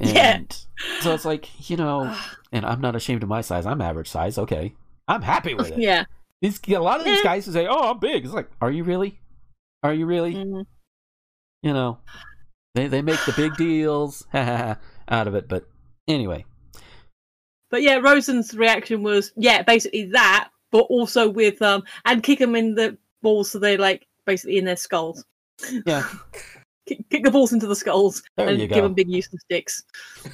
And Yeah. so it's like, you know, (sighs) and I'm not ashamed of my size. I'm average size. Okay. I'm happy with it. (laughs) Yeah. These, a lot of these Yeah. guys who say, oh, I'm big. It's like, are you really? Are you really? Mhm. you know, they they make the big deals (laughs) out of it. But anyway, But yeah, Rosen's reaction was yeah, basically that, but also with um and kick them in the balls so they're like basically in their skulls. yeah. (laughs) Kick, kick the balls into the skulls There and give them big useless sticks.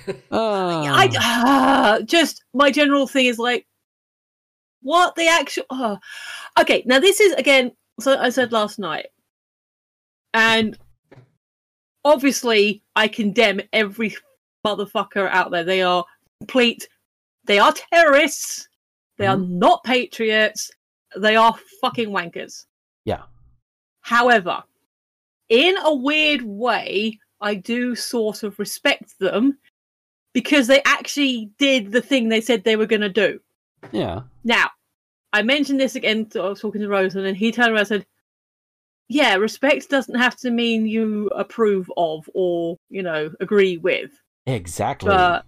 Uh, (laughs) I ah, just my general thing is like, what the actual? Oh. Okay, now this is again. So I said last night, and obviously I condemn every motherfucker out there. They are complete. They are terrorists. They are mm-hmm. not patriots. They are fucking wankers. Yeah. However, in a weird way, I do sort of respect them because they actually did the thing they said they were going to do. yeah. Now, I mentioned this again. I was talking to Rose, and then he turned around and said, "Yeah, respect doesn't have to mean you approve of or you know agree with, Exactly. but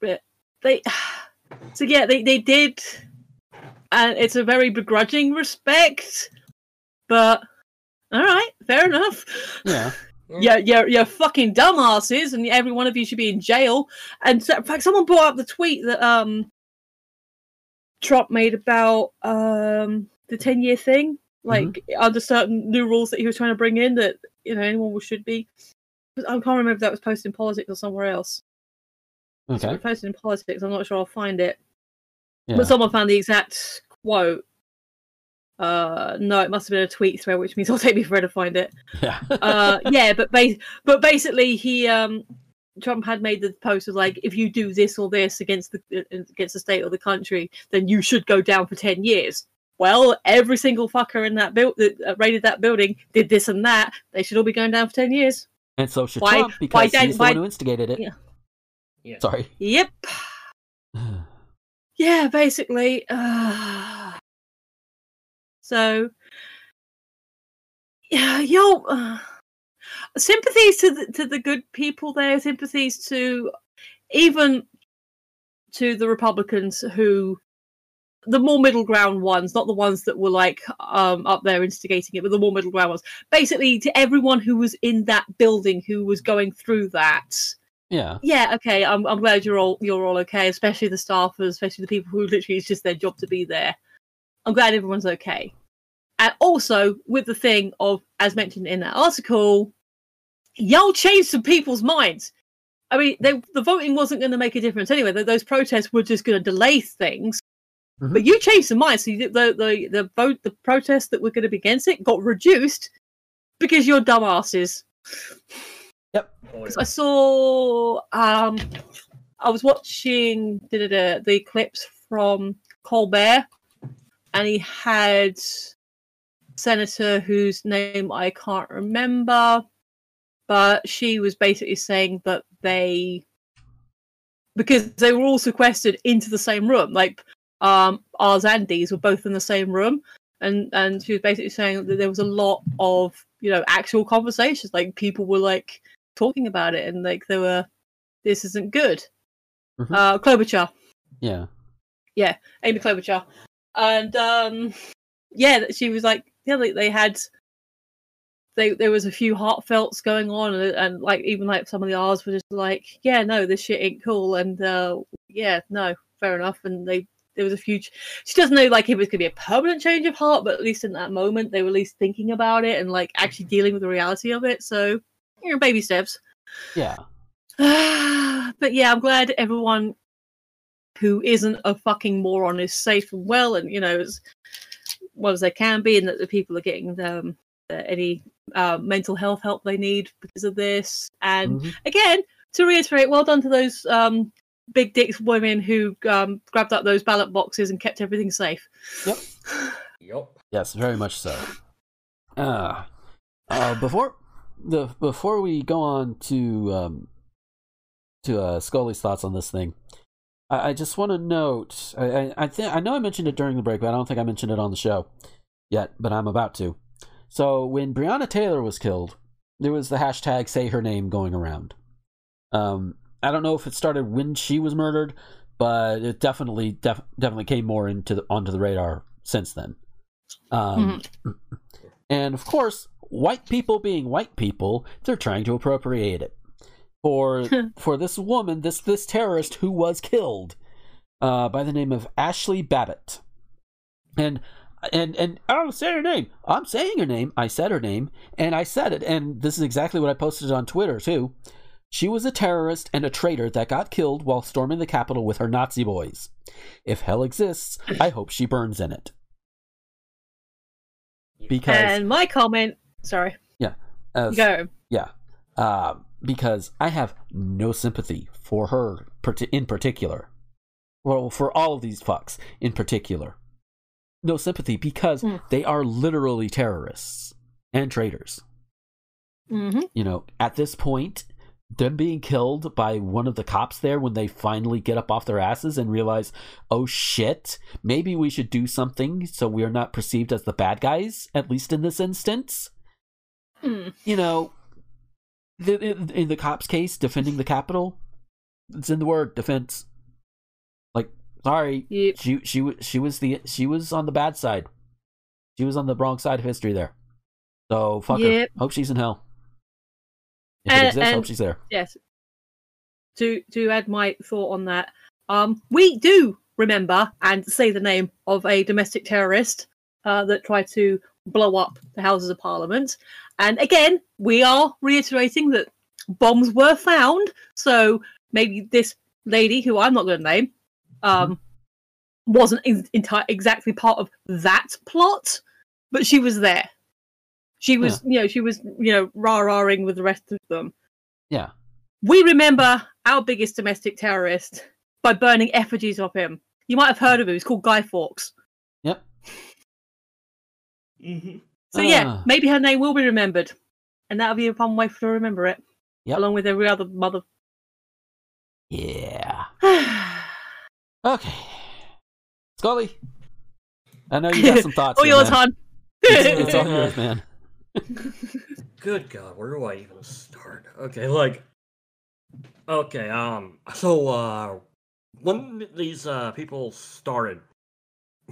but they (sighs) so yeah they they did, and it's a very begrudging respect, but." All right, fair enough. yeah. (laughs) Yeah, you're, you're fucking dumbasses, and every one of you should be in jail. And so, in fact, someone brought up the tweet that um Trump made about um the ten year thing, like under certain new rules that he was trying to bring in that you know anyone should be. I can't remember if that was posted in politics or somewhere else. Okay. posted in politics. I'm not sure I'll find it, Yeah. but someone found the exact quote. Uh, no, it must have been a tweet thread, which means (laughs) it'll take me forever to find it yeah. uh yeah but ba- but basically he um trump had made the post of like if you do this or this against the against the state or the country then you should go down for 10 years well every single fucker in that build that uh, raided that building did this and that they should all be going down for 10 years and so should Why- Trump because don't- he's the one who instigated it. Yeah. Yeah. Sorry. yep (sighs) yeah basically uh, so yeah yo uh, sympathies to the, to the good people there sympathies to even to the republicans who the more middle ground ones not the ones that were like um up there instigating it but the more middle ground ones basically to everyone who was in that building who was going through that Yeah. yeah, okay. I'm I'm glad you're all you're all okay, especially the staffers, especially the people who literally it's just their job to be there. I'm glad everyone's okay. And also with the thing of, as mentioned in that article, y'all changed some people's minds. I mean, they, the voting wasn't going to make a difference anyway. Those protests were just going to delay things. Mhm. But you changed the mind. So you, the the the vote, the protests that were going to be against it, got reduced because you're dumbasses. Yep. I saw um I was watching the clips from Colbert and he had senator whose name I can't remember but she was basically saying that they because they were all sequestered into the same room like um, ours and Dee's were both in the same room, and and she was basically saying that there was a lot of you know actual conversations, like people were like talking about it, and like they were, this isn't good. Mhm. Uh, Klobuchar, Yeah. Yeah, Amy Klobuchar, and um, yeah, she was like, yeah, they, they had. They, there was a few heartfelts going on, and, and like even like some of the R's were just like, yeah, no, this shit ain't cool, and uh, yeah, no, fair enough. And they there was a huge. She doesn't know like if it was gonna be a permanent change of heart, but at least in that moment they were at least thinking about it and like actually dealing with the reality of it. So, you know, baby steps. Yeah. (sighs) but yeah, I'm glad everyone who isn't a fucking moron is safe and well, and you know as well as they can be, and that the people are getting um, any uh, mental health help they need because of this. And Mhm. again, to reiterate, well done to those um, big dicks women who um, grabbed up those ballot boxes and kept everything safe. Yep. Yup. Yes, very much so. Uh, uh, before the before we go on to um, to uh, Scully's thoughts on this thing, I, I just want to note. I, I, I think I know I mentioned it during the break, but I don't think I mentioned it on the show yet. But I'm about to. So when Breonna Taylor was killed, there was the hashtag "Say Her Name" going around. Um, I don't know if it started when she was murdered, but it definitely def- definitely came more into the, onto the radar since then. Um, And of course, white people being white people, they're trying to appropriate it for (laughs) for this woman, this this terrorist who was killed uh, by the name of Ashli Babbitt. And and and I don't say her name. I'm saying her name. I said her name, and I said it. And this is exactly what I posted on Twitter too. She was a terrorist and a traitor that got killed while storming the Capitol with her Nazi boys. If hell exists, I hope she burns in it. Because And my comment, sorry, as- go. Yeah. Uh, because I have no sympathy for her in particular. Well, for all of these fucks in particular. No sympathy because Hmm. they are literally terrorists and traitors. hmm You know, at this point, them being killed by one of the cops there when they finally get up off their asses and realize, oh shit, maybe we should do something so we are not perceived as the bad guys, at least in this instance Mm. you know, the, in, in the cops' case, defending the Capitol, it's in the word defense. Like, sorry, Yep. she she she was the she was on the bad side. She was on the wrong side of history there. So fuck Yep. her. Hope she's in hell. If it And- hope she's there. yes. To to add my thought on that um we do remember and say the name of a domestic terrorist uh, that tried to blow up the houses of parliament. And again we are reiterating that bombs were found. So maybe this lady who i'm not going to name um wasn't in, enti- exactly part of that plot but she was there she was you know she was you know rah-rahing with the rest of them Yeah. we remember our biggest domestic terrorist by burning effigies of him. You might have heard of him. He's called Guy Fawkes. Yep. Mm-hmm. So yeah, Ah. maybe her name will be remembered, and that'll be a fun way for her to remember it, Yep. along with every other mother. (sighs) Yeah. (sighs) Okay. Scully, I know you got some (laughs) thoughts. All here, yours, man. hon. It's, it's all (laughs) yours, man. (laughs) Good God, where do I even start? Okay, like, okay, um, so, uh, when these, uh, people started,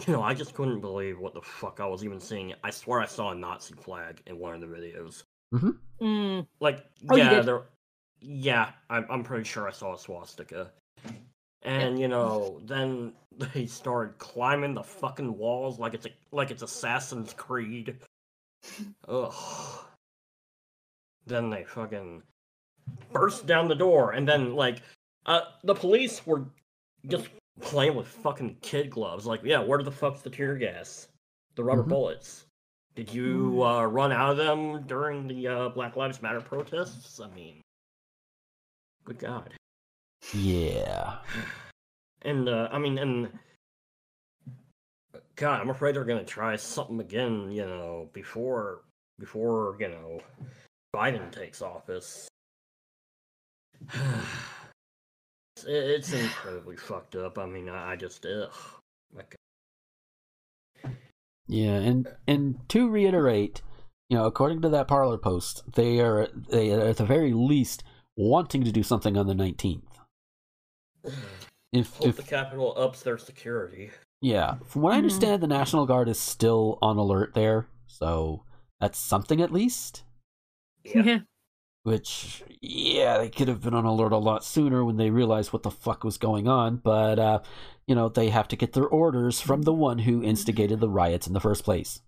you know, I just couldn't believe what the fuck I was even seeing. I swear I saw a Nazi flag in one of the videos. Mm. Like, Oh, yeah, did? there, yeah, I'm, I'm pretty sure I saw a swastika. And, you know, then (laughs) they started climbing the fucking walls like it's a, like it's Assassin's Creed. Ugh. Then they fucking burst down the door, and then like, uh, the police were just playing with fucking kid gloves. Like, yeah, where the fuck's the tear gas, the rubber Mhm. bullets? Did you uh, run out of them during the uh, Black Lives Matter protests? I mean, good God. Yeah. (sighs) And uh, I mean, and God, I'm afraid they're gonna try something again. You know, before before you know Biden takes office. (sighs) It's- it's incredibly (sighs) fucked up. I mean, I, I just ugh. Like, Yeah, and and to reiterate, you know, according to that Parler post, they are they are at the very least wanting to do something on the nineteenth. (sighs) If hope if the Capitol ups their security. Yeah, from what I Mhm. understand, the National Guard is still on alert there, so that's something at least. Yeah. Which, yeah, they could have been on alert a lot sooner when they realized what the fuck was going on. But, uh, you know, they have to get their orders from the one who instigated the riots in the first place.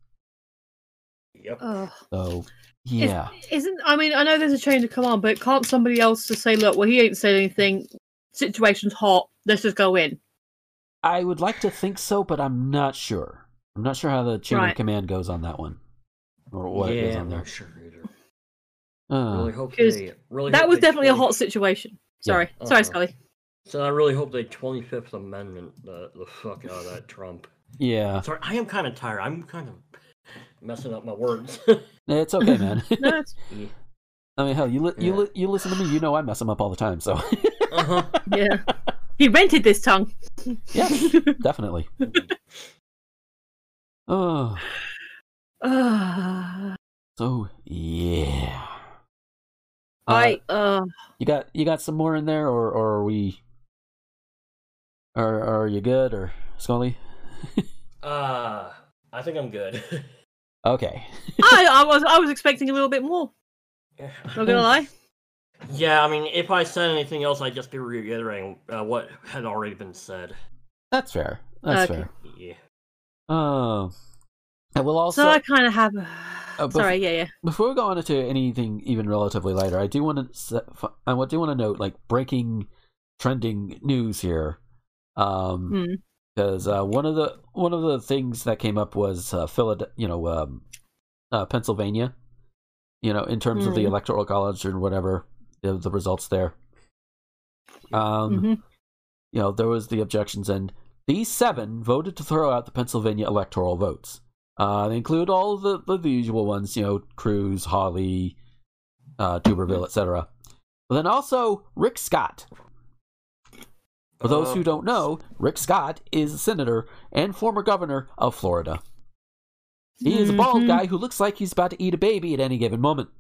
Yep. Ugh. So, Is- yeah. Isn't I mean I know there's a chain of command, but can't somebody else just say, look, well he ain't said anything. Situation's hot. Let's just go in. I would like to think so, but I'm not sure. I'm not sure how the chain of command goes on that one, or what yeah, it goes on I'm there. not sure either. Uh, really hope 'cause they really that hope was they definitely a hot situation. Yeah. Sorry, sorry, Uh-huh. Scully. So I really hope they 25th Amendment the, the fuck out of that Trump. yeah, Sorry, I am kind of tired. I'm kind of messing up my words. (laughs) it's okay, man. (laughs) No, it's- I mean, hell, you li- you li- you listen to me, you know I mess them up all the time. So, Uh-huh. (laughs) yeah. He rented this tongue. yeah, (laughs) definitely. Oh, (sighs) Ah, so yeah. Uh, I uh You got you got some more in there, or or are we? Are are you good, or Scully? (laughs) Uh, I think I'm good. (laughs) Okay. I, I was I was expecting a little bit more. Not gonna lie. Yeah, I mean, if I said anything else, I'd just be reiterating uh, what had already been said. That's fair. That's Okay. fair. Yeah. Um, and we'll also So I kind of have. Uh, bef- Sorry, yeah, yeah. before we go on into anything even relatively later, I do want to I do want to note like breaking, trending news here. Um, Hmm. because uh, one of the one of the things that came up was uh, Philadelphia, you know, um, uh, Pennsylvania, you know, in terms of the Mm. electoral college or whatever the, the results there. Um, hmm you know, there was the objections, and these seven voted to throw out the Pennsylvania electoral votes. Uh, they include all of the, the, the usual ones, you know, Cruz, Hawley, uh, Tuberville, etc. But then also Rick Scott. For those who don't know, Rick Scott is a senator and former governor of Florida. He is a bald Mhm. guy who looks like he's about to eat a baby at any given moment.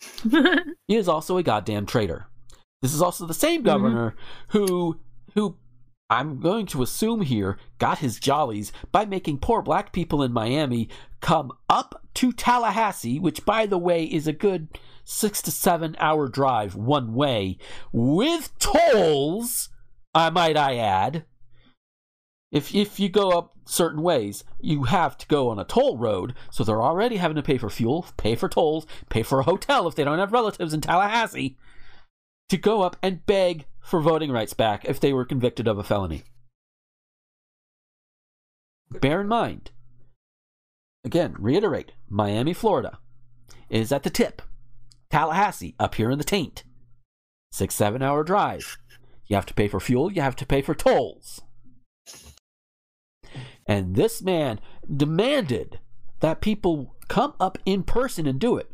(laughs) He is also a goddamn traitor. This is also the same mm-hmm. governor who who I'm going to assume here got his jollies by making poor black people in Miami come up to Tallahassee, which by the way is a good 6 to 7 hour drive one way with tolls, I might I add. If if you go up certain ways, you have to go on a toll road, so they're already having to pay for fuel, pay for tolls, pay for a hotel if they don't have relatives in Tallahassee, to go up and beg for voting rights back if they were convicted of a felony. Bear in mind, again, reiterate, Miami, Florida is at the tip. Tallahassee, up here in the taint. Six, seven hour drive. You have to pay for fuel, you have to pay for tolls. And this man demanded that people come up in person and do it.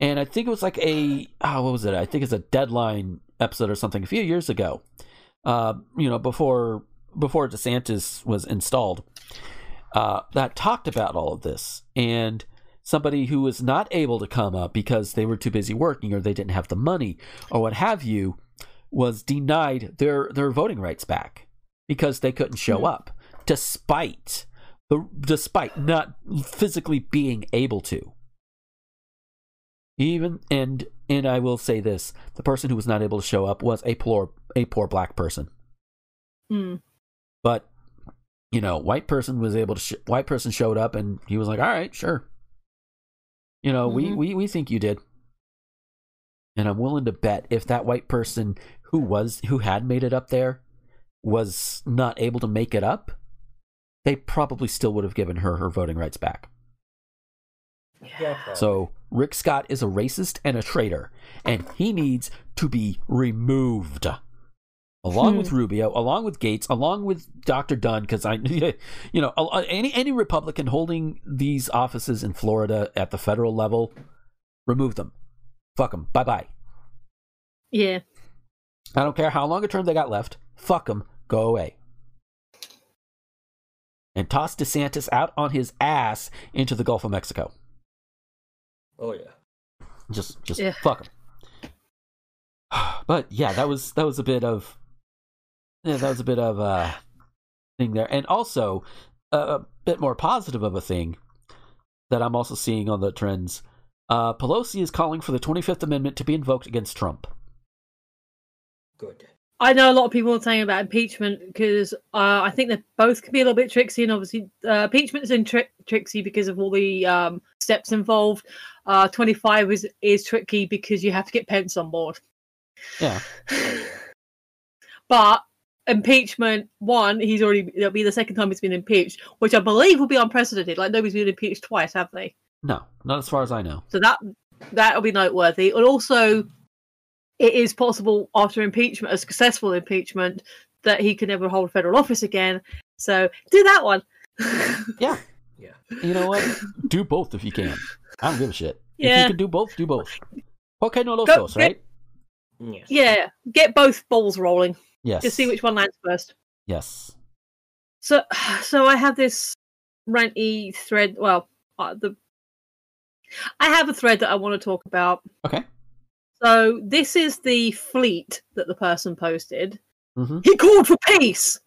And I think it was like a oh, what was it? I think it's a deadline episode or something a few years ago. Uh, you know, before before DeSantis was installed, uh, that talked about all of this. And somebody who was not able to come up because they were too busy working or they didn't have the money or what have you was denied their their voting rights back because they couldn't show Hmm. up despite the despite not physically being able to even and and I will say this the person who was not able to show up was a poor a poor black person Hmm. but you know white person was able to sh- white person showed up and he was like all right sure you know we, Mhm. we we think you did and i'm willing to bet if that white person who was who had made it up there was not able to make it up they probably still would have given her her voting rights back Yeah, so rick scott is a racist and a traitor and he needs to be removed along Hmm. with Rubio, along with Gaetz, along with Dr. Dunn, because I, (laughs) you know, any any Republican holding these offices in Florida at the federal level, remove them, fuck them, bye bye. Yeah. I don't care how long a term they got left, fuck them, go away. And toss DeSantis out on his ass into the Gulf of Mexico. Oh yeah. Just, just Yeah. fuck him. (sighs) But yeah, that was that was a bit of yeah, that was a bit of uh thing there, and also a, a bit more positive of a thing that I'm also seeing on the trends. Uh, Pelosi is calling for the 25th Amendment to be invoked against Trump. Good. I know a lot of people are saying about impeachment because uh, I think they both can be a little bit tricksy, and obviously uh, impeachment is in tri- tricksy because of all the um, steps involved. Uh, Twenty five is is tricky because you have to get Pence on board. Yeah, (sighs) But impeachment, one, he's already it'll be the second time he's been impeached, which I believe will be unprecedented. Like nobody's been impeached twice, have they? no, not as far as I know. So that that'll be noteworthy. And also, it is possible after impeachment, a successful impeachment, that he can never hold federal office again. So do that one. (laughs) Yeah, Yeah. you know what? (laughs) do both if you can. I don't give a shit. Yeah. If you can do both, do both. Okay, no los Go- dos, get- right? Yes. yeah, get both balls rolling. Yes. Just see which one lands first. Yes. So, (sighs) so I have this ranty thread. Well, uh, the I have a thread that I want to talk about. Okay. So this is the fleet that the person posted. hmm He called for peace,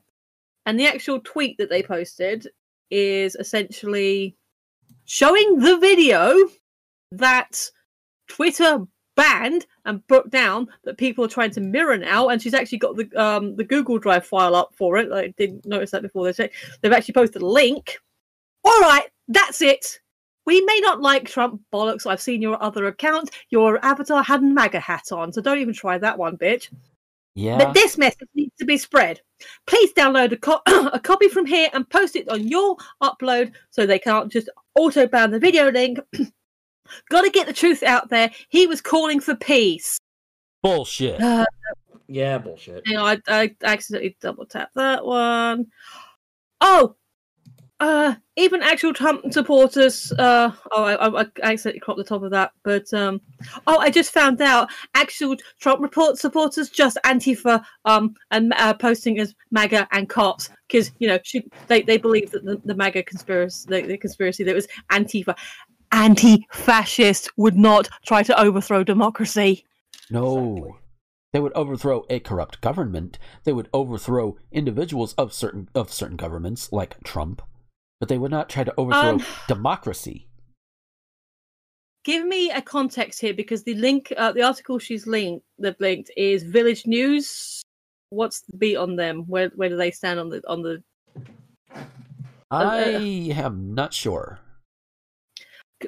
and the actual tweet that they posted is essentially showing the video that Twitter banned and put down that people are trying to mirror now, and she's actually got the um the Google Drive file up for it. I didn't notice that before. They say they've actually posted a link. All right, that's it. We may not like Trump bollocks. I've seen your other account. Your avatar had a MAGA hat on, so don't even try that one, bitch. Yeah. But this message needs to be spread. Please download a, co- (clears throat) a copy from here and post it on your upload so they can't just auto ban the video link. (clears throat) Got to get the truth out there. He was calling for peace. Bullshit. Uh, Yeah, bullshit. hang on, I, I accidentally double tapped that one. Oh, uh, even actual Trump supporters. Uh, oh, I, I, accidentally cropped the top of that. But um, oh, I just found out actual Trump report supporters just Antifa um and uh, posting as MAGA and cops because you know she, they they believe that the, the MAGA conspiracy the, the conspiracy that was Antifa anti-fascist would not try to overthrow democracy. No. They would overthrow a corrupt government. They would overthrow individuals of certain of certain governments, like Trump, but they would not try to overthrow Um, democracy. give me a context here because the link uh, the article she's linked they've linked is village news what's the beat on them where where do they stand on the on the I am not sure.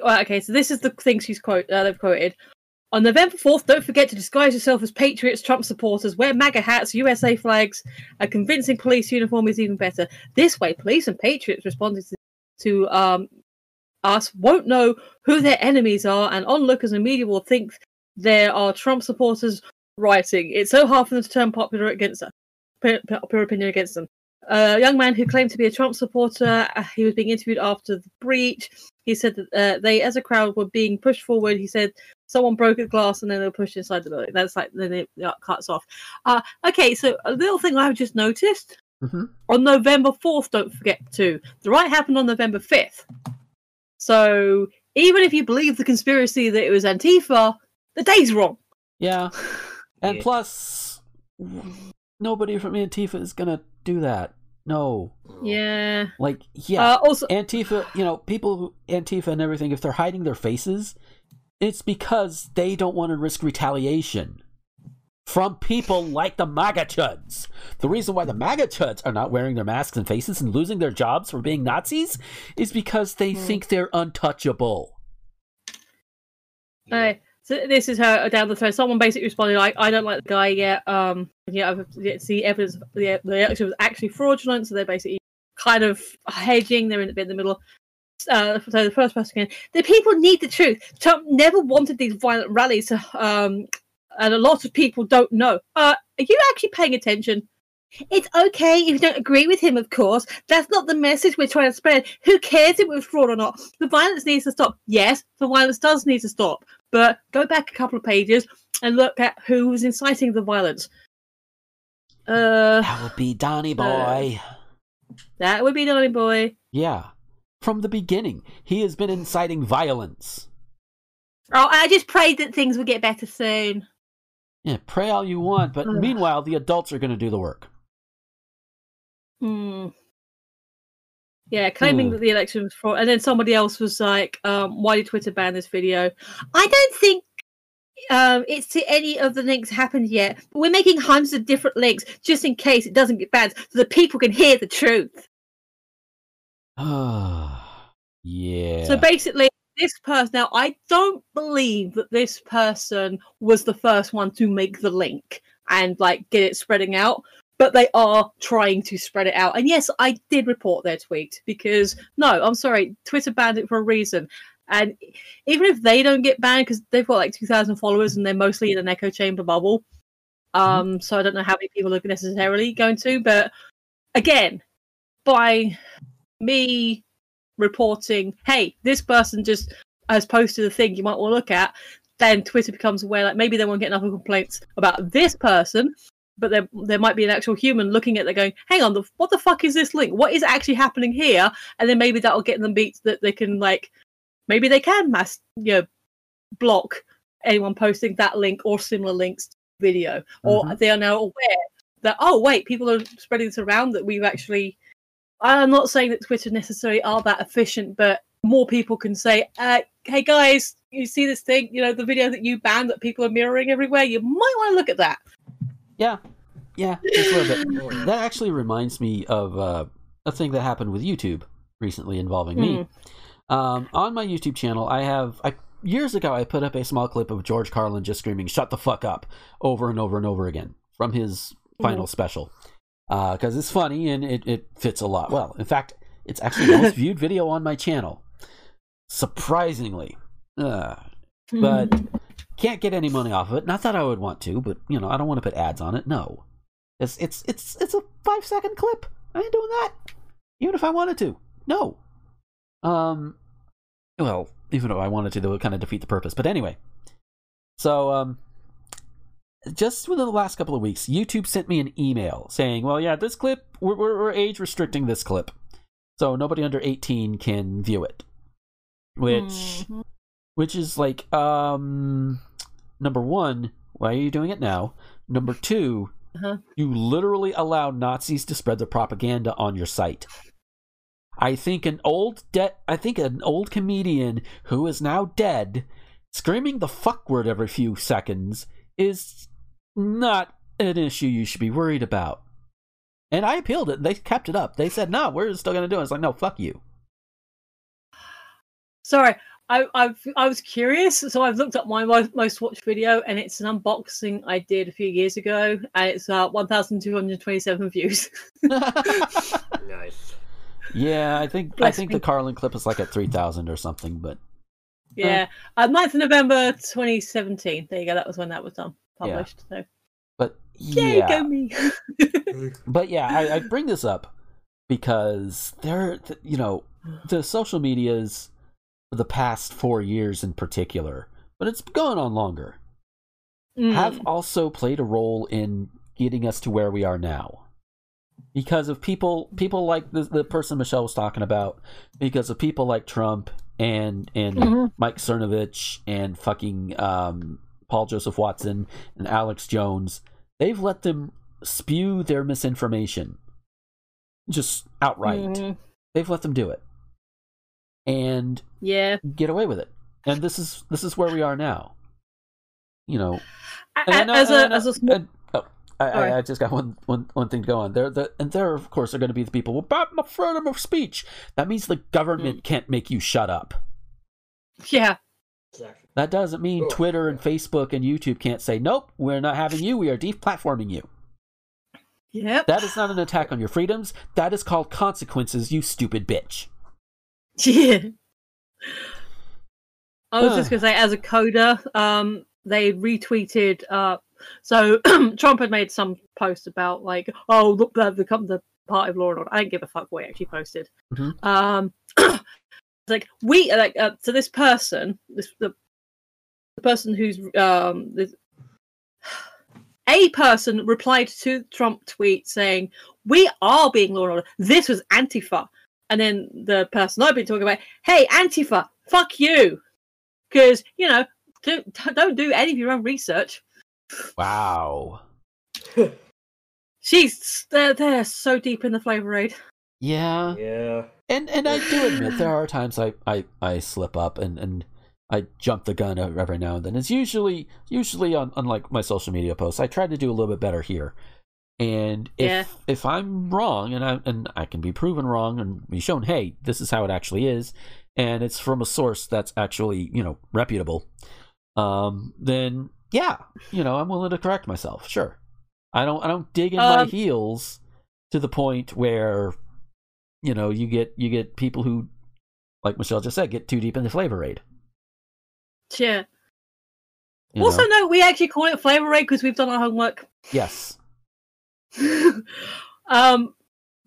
uh, okay so this is the thing she's quote uh, they've quoted on November 4th, don't forget to disguise yourself as patriots, Trump supporters, wear MAGA hats, USA flags. A convincing police uniform is even better. This way, police and patriots responding to, to um, us won't know who their enemies are, and onlookers and media will think there are Trump supporters rioting. It's so hard for them to turn popular against us, popular opinion against them. A young man who claimed to be a Trump supporter, uh, he was being interviewed after the breach. He said that uh, they, as a crowd, were being pushed forward. He said someone broke a glass and then they were pushed inside the building. That's like then it cuts off. Uh, okay, so a little thing I've just noticed hmm on November 4th, don't forget to. The riot happened on November 5th. So even if you believe the conspiracy that it was Antifa, the day's wrong. Yeah. (laughs) And Yeah. plus, nobody from Antifa is gonna do that. No. Yeah. Like, yeah. Uh, also, Antifa, you know, people Antifa and everything, if they're hiding their faces, it's because they don't want to risk retaliation from people like the MAGA chuds. The reason why the MAGA chuds are not wearing their masks and faces and losing their jobs for being Nazis is because they think they're untouchable. uh, so this is her down the thread. Someone basically responded, "I, I don't like the guy yet. Um, yeah, I've yet to see evidence of the the election was actually fraudulent. So they're basically kind of hedging. They're in in the middle. Uh, so the first person, again, the people need the truth. Trump never wanted these violent rallies, to, um, and a lot of people don't know. Uh, are you actually paying attention? It's okay if you don't agree with him, of course. That's not the message we're trying to spread. Who cares if it was fraud or not? The violence needs to stop. Yes, the violence does need to stop. But go back a couple of pages and look at who was inciting the violence. Uh, That would be Donny Boy. That would be Donny Boy. Yeah. From the beginning, he has been inciting violence. Oh, I just prayed that things would get better soon. Yeah, pray all you want, but meanwhile, the adults are going to do the work. Hmm. Yeah, claiming Hmm. that the election was fraud, and then somebody else was like, um, "Why did Twitter ban this video?" I don't think um, it's to any of the links happened yet, but we're making hundreds of different links just in case it doesn't get banned, so that people can hear the truth. (sighs) yeah. So basically, this person now, I don't believe that this person was the first one to make the link and like get it spreading out, but they are trying to spread it out. And yes, I did report their tweet because no, I'm sorry, Twitter banned it for a reason. And even if they don't get banned because they've got like 2,000 followers and they're mostly in an echo chamber bubble, um, so I don't know how many people are necessarily going to. But again, by me reporting, hey, this person just has posted a thing you might want to look at, then Twitter becomes aware like maybe they won't get enough complaints about this person, but there there might be an actual human looking at it going, hang on, the, what the fuck is this link? What is actually happening here? And then maybe that'll get them beat that they can like maybe they can mass you know block anyone posting that link or similar links to video. Or mm-hmm. they are now aware that oh wait, people are spreading this around that we've actually I'm not saying that Twitter necessarily are that efficient, but more people can say, uh, "Hey guys, you see this thing? You know the video that you banned that people are mirroring everywhere. You might want to look at that." Yeah, yeah, just a little bit. That actually reminds me of uh, a thing that happened with YouTube recently involving me. Um, on my YouTube channel, I have I years ago I put up a small clip of George Carlin just screaming "Shut the fuck up" over and over and over again from his final special because it's funny and it, it fits a lot well. In fact, it's actually the most (laughs) viewed video on my channel, surprisingly. Uh, but can't get any money off of it. Not that I would want to, but you know, I don't want to put ads on it. No, it's it's it's it's a five second clip. I ain't doing that, even if I wanted to. No. Um, well, even if I wanted to, that would kind of defeat the purpose. But anyway, so um, just within the last couple of weeks, YouTube sent me an email saying, "Well, yeah, this clip we're we're, we're age restricting this clip, so nobody under eighteen can view it." Which which is like um number one why are you doing it now number 2 Uh-huh. you literally allow nazis to spread their propaganda on your site i think an old de- i think an old comedian who is now dead screaming the fuck word every few seconds is not an issue you should be worried about and i appealed it they kept it up they said no we're still going to do it it's like no fuck you Sorry, I I've, I was curious, so I've looked up my most, most watched video, and it's an unboxing I did a few years ago, and it's uh, 1,227 views. (laughs) (laughs) Nice. Yeah, I think I think me. the Carlin clip is like at three thousand or something, but yeah, uh, 9th of November 2017. There you go. That was when that was done, Yeah. published. So but yeah, yeah, go me. (laughs) but yeah, I, I bring this up because there, you know, the social medias for the past four years in particular, but it's going on longer, Mm. have also played a role in getting us to where we are now. Because of people, people like the the person Michelle was talking about, because of people like Trump and and Mhm. Mike Cernovich and fucking um, Paul Joseph Watson and Alex Jones, they've let them spew their misinformation just outright. Mhm. They've let them do it and Yeah. get away with it. And this is this is where we are now. You know, A- and I a- know- as and I a know- as a small and- oh, I, Sorry. I, I just got one, one, one thing to go on. There, the, and there, of course, are going to be the people. Well, but my freedom of speech. That means the government Mm. can't make you shut up. yeah. Exactly. That doesn't mean Oh. Twitter and Facebook and YouTube can't say, nope, we're not having you. We are deplatforming you. Yep. That is not an attack on your freedoms. That is called consequences, you stupid bitch. (laughs) Yeah. I was Huh. just gonna say, as a coder, um, they retweeted. Uh, so (clears throat) Trump had made some post about like, oh look, they've become the party of law and order. I don't give a fuck what he actually posted. Mhm. Um, (clears throat) it's like we like uh, so this person, this the, the person who's um this, a person replied to Trump tweet saying, "We are being law and order. This was Antifa," and then the person I've been talking about, "Hey, Antifa, fuck you," because you know, don't (laughs) don't do any of your own research. Wow. (laughs) She's they're, they're so deep in the flavor aid. Yeah. Yeah. And and I do admit there are times I, I, I slip up and, and I jump the gun every now and then. It's usually usually on, on like my social media posts. I try to do a little bit better here. And if Yeah. if I'm wrong and I and I can be proven wrong and be shown, hey, this is how it actually is, and it's from a source that's actually, you know, reputable, um, then yeah, you know, I'm willing to correct myself. Sure. I don't I don't dig in my Um, heels to the point where you know you get you get people who like michelle just said get too deep in the flavor aid Yeah. you also, know? no, we actually call it flavor aid because we've done our homework. yes (laughs) um,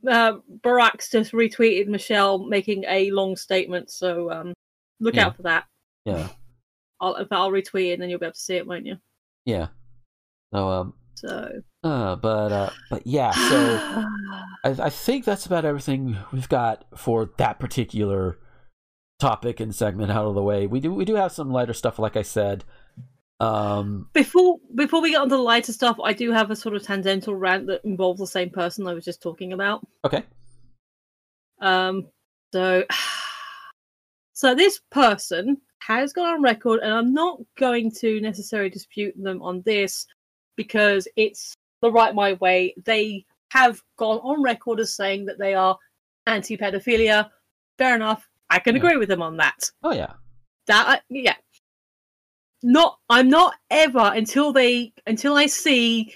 uh, Barack's just retweeted Michelle making a long statement, so um, look Yeah. out for that. yeah I'll, if I'll retweet it, then you'll be able to see it, won't you? yeah so um So, uh but uh but yeah so (sighs) I, I think that's about everything we've got for that particular topic and segment out of the way we do we do have some lighter stuff like i said um before before we get on to the lighter stuff, I do have a sort of tangential rant that involves the same person I was just talking about. okay Um, so, (sighs) so this person has gone on record, and I'm not going to necessarily dispute them on this because it's the right my way. They have gone on record as saying that they are anti-pedophilia. Fair enough. I can Yeah. agree with them on that. oh yeah That I- yeah. Not I'm not ever until they until I see.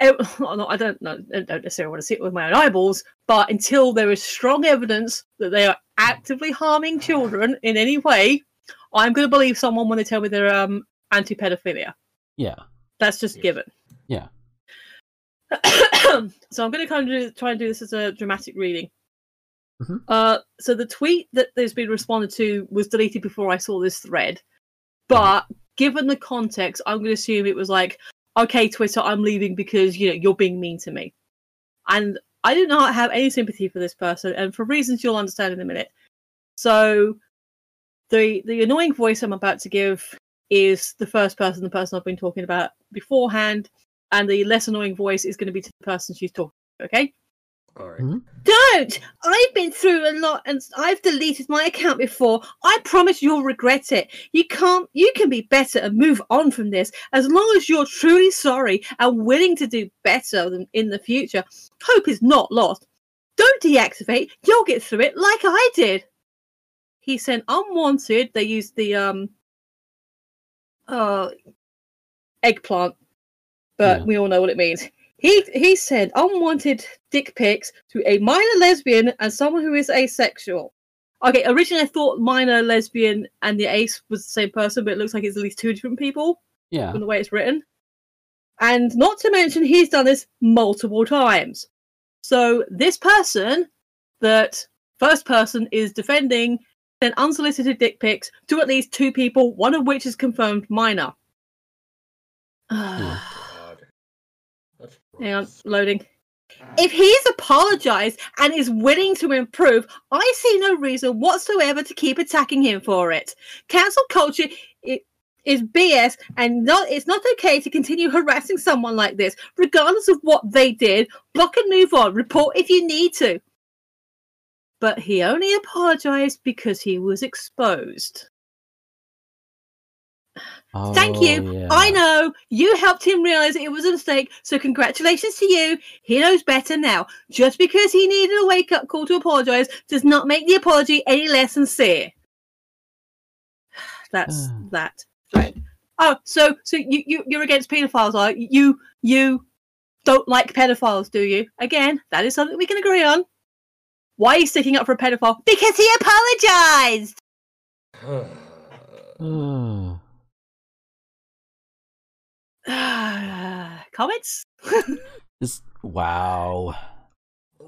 (laughs) no, I don't know. I don't necessarily want to see it with my own eyeballs, but until there is strong evidence that they are actively harming children in any way, I'm going to believe someone when they tell me they're um, anti-pedophilia. yeah That's just Yes. given. Yeah. (coughs) so I'm going to kind of do, try and do this as a dramatic reading. Mhm. Uh, so the tweet that there's been responded to was deleted before I saw this thread, but given the context, I'm going to assume it was like, okay, Twitter, I'm leaving because you know you're being mean to me, and I do not have any sympathy for this person, and for reasons you'll understand in a minute. So, the the annoying voice I'm about to give is the first person, the person I've been talking about beforehand, and the less annoying voice is going to be to the person she's talking. To, okay. All right. Mhm. Don't! I've been through a lot and I've deleted my account before. I promise you'll regret it. You can't, you can be better and move on from this as long as you're truly sorry and willing to do better than in the future. Hope is not lost. Don't deactivate, you'll get through it like I did. He sent unwanted, they used the, um, uh, eggplant, but Yeah. we all know what it means. He he sent unwanted dick pics to a minor lesbian and someone who is asexual. Okay, originally I thought minor lesbian and the ace was the same person, but it looks like it's at least two different people yeah from the way it's written. And not to mention, he's done this multiple times. So this person, that first person is defending, sent unsolicited dick pics to at least two people, one of which is confirmed minor. God. (sighs) Hmm. Hang on, loading. Uh. If he's apologized and is willing to improve, I see no reason whatsoever to keep attacking him for it. Cancel culture is BS, and not it's not okay to continue harassing someone like this, regardless of what they did. Block and move on. Report if you need to. But he only apologized because he was exposed. Thank you. Oh, yeah. I know you helped him realize it was a mistake, so congratulations to you. He knows better now. Just because he needed a wake up call to apologize does not make the apology any less sincere. (sighs) That's Ah. that. Right. Oh, so so you, you you're against pedophiles, are you? You you don't like pedophiles, do you? Again, that is something we can agree on. Why are you sticking up for a pedophile? Because he apologized. (sighs) Ugh. (sighs) (sighs) Comments? (laughs) Just wow.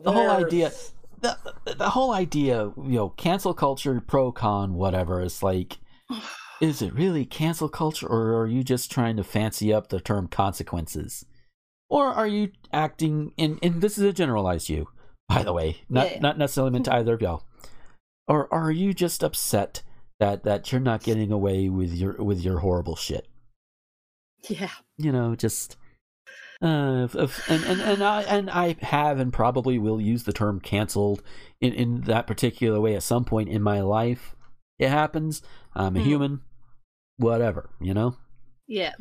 The whole idea, the, the the whole idea, you know, cancel culture, pro con, whatever. Is like (sighs) is it really cancel culture, or are you just trying to fancy up the term consequences? Or are you acting in and this is a generalized you, by the way, not Yeah. not necessarily meant to either of y'all. Or are you just upset that that you're not getting away with your with your horrible shit? Yeah. you know, just uh, if, and and and I and I have and probably will use the term canceled in in that particular way at some point in my life. It happens. I'm a Mhm. human. Whatever, you know. Yeah.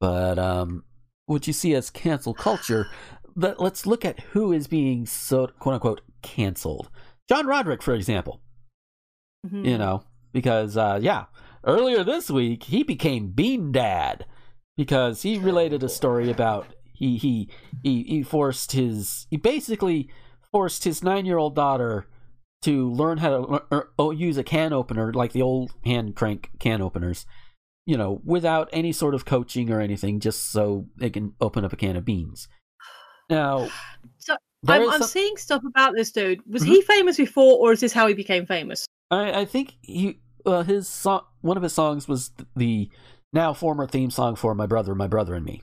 But um, what you see as cancel culture. Let, let's look at who is being so quote unquote canceled. John Roderick, for example Mhm. you know because uh yeah earlier this week he became bean dad because he related a story about he he he, he forced his he basically forced his nine-year-old daughter to learn how to use a can opener like the old hand crank can openers you know without any sort of coaching or anything just so they can open up a can of beans now (sighs) So, I'm, I'm some- seeing stuff about this dude. Was Mhm. he famous before, or is this how he became famous? I, I think he uh, his song one of his songs was the now former theme song for My Brother, My Brother and Me.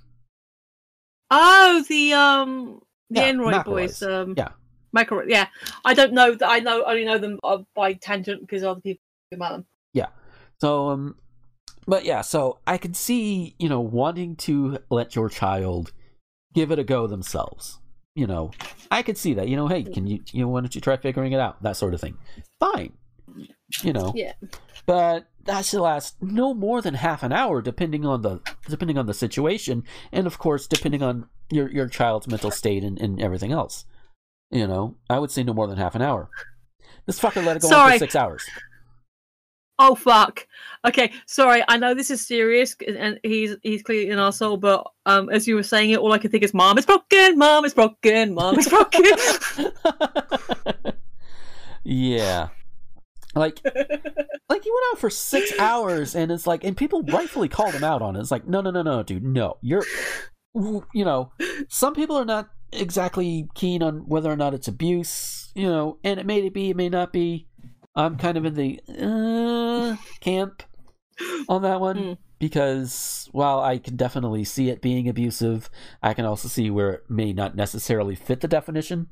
Oh, the um, the Yeah, McElroy boys. Um, Yeah. Micro. Yeah, I don't know. that I know only know them uh, by tangent because other people know about them. Yeah. So um but yeah, so I can see, you know, wanting to let your child give it a go themselves. You know, I could see that. You know, hey, can you you know, why don't you try figuring it out? That sort of thing. Fine. You know. Yeah. But that should last no more than half an hour depending on the depending on the situation and of course depending on your your child's mental state and, and everything else. You know, I would say no more than half an hour. This fucker let it go on for six hours. Oh fuck. Okay, sorry. I know this is serious, and he's he's clearly an asshole. But um, as you were saying it, all I could think is, "Mom, it's broken. Mom, it's broken. Mom, it's broken." (laughs) yeah. Like like he went out for six (laughs) hours and it's like and people rightfully called him out on it. It's like, no no no no dude, no. You're you know, some people are not exactly keen on whether or not it's abuse, you know, and it may be, it may not be. I'm kind of in the uh, camp on that one Mm. because while I can definitely see it being abusive, I can also see where it may not necessarily fit the definition.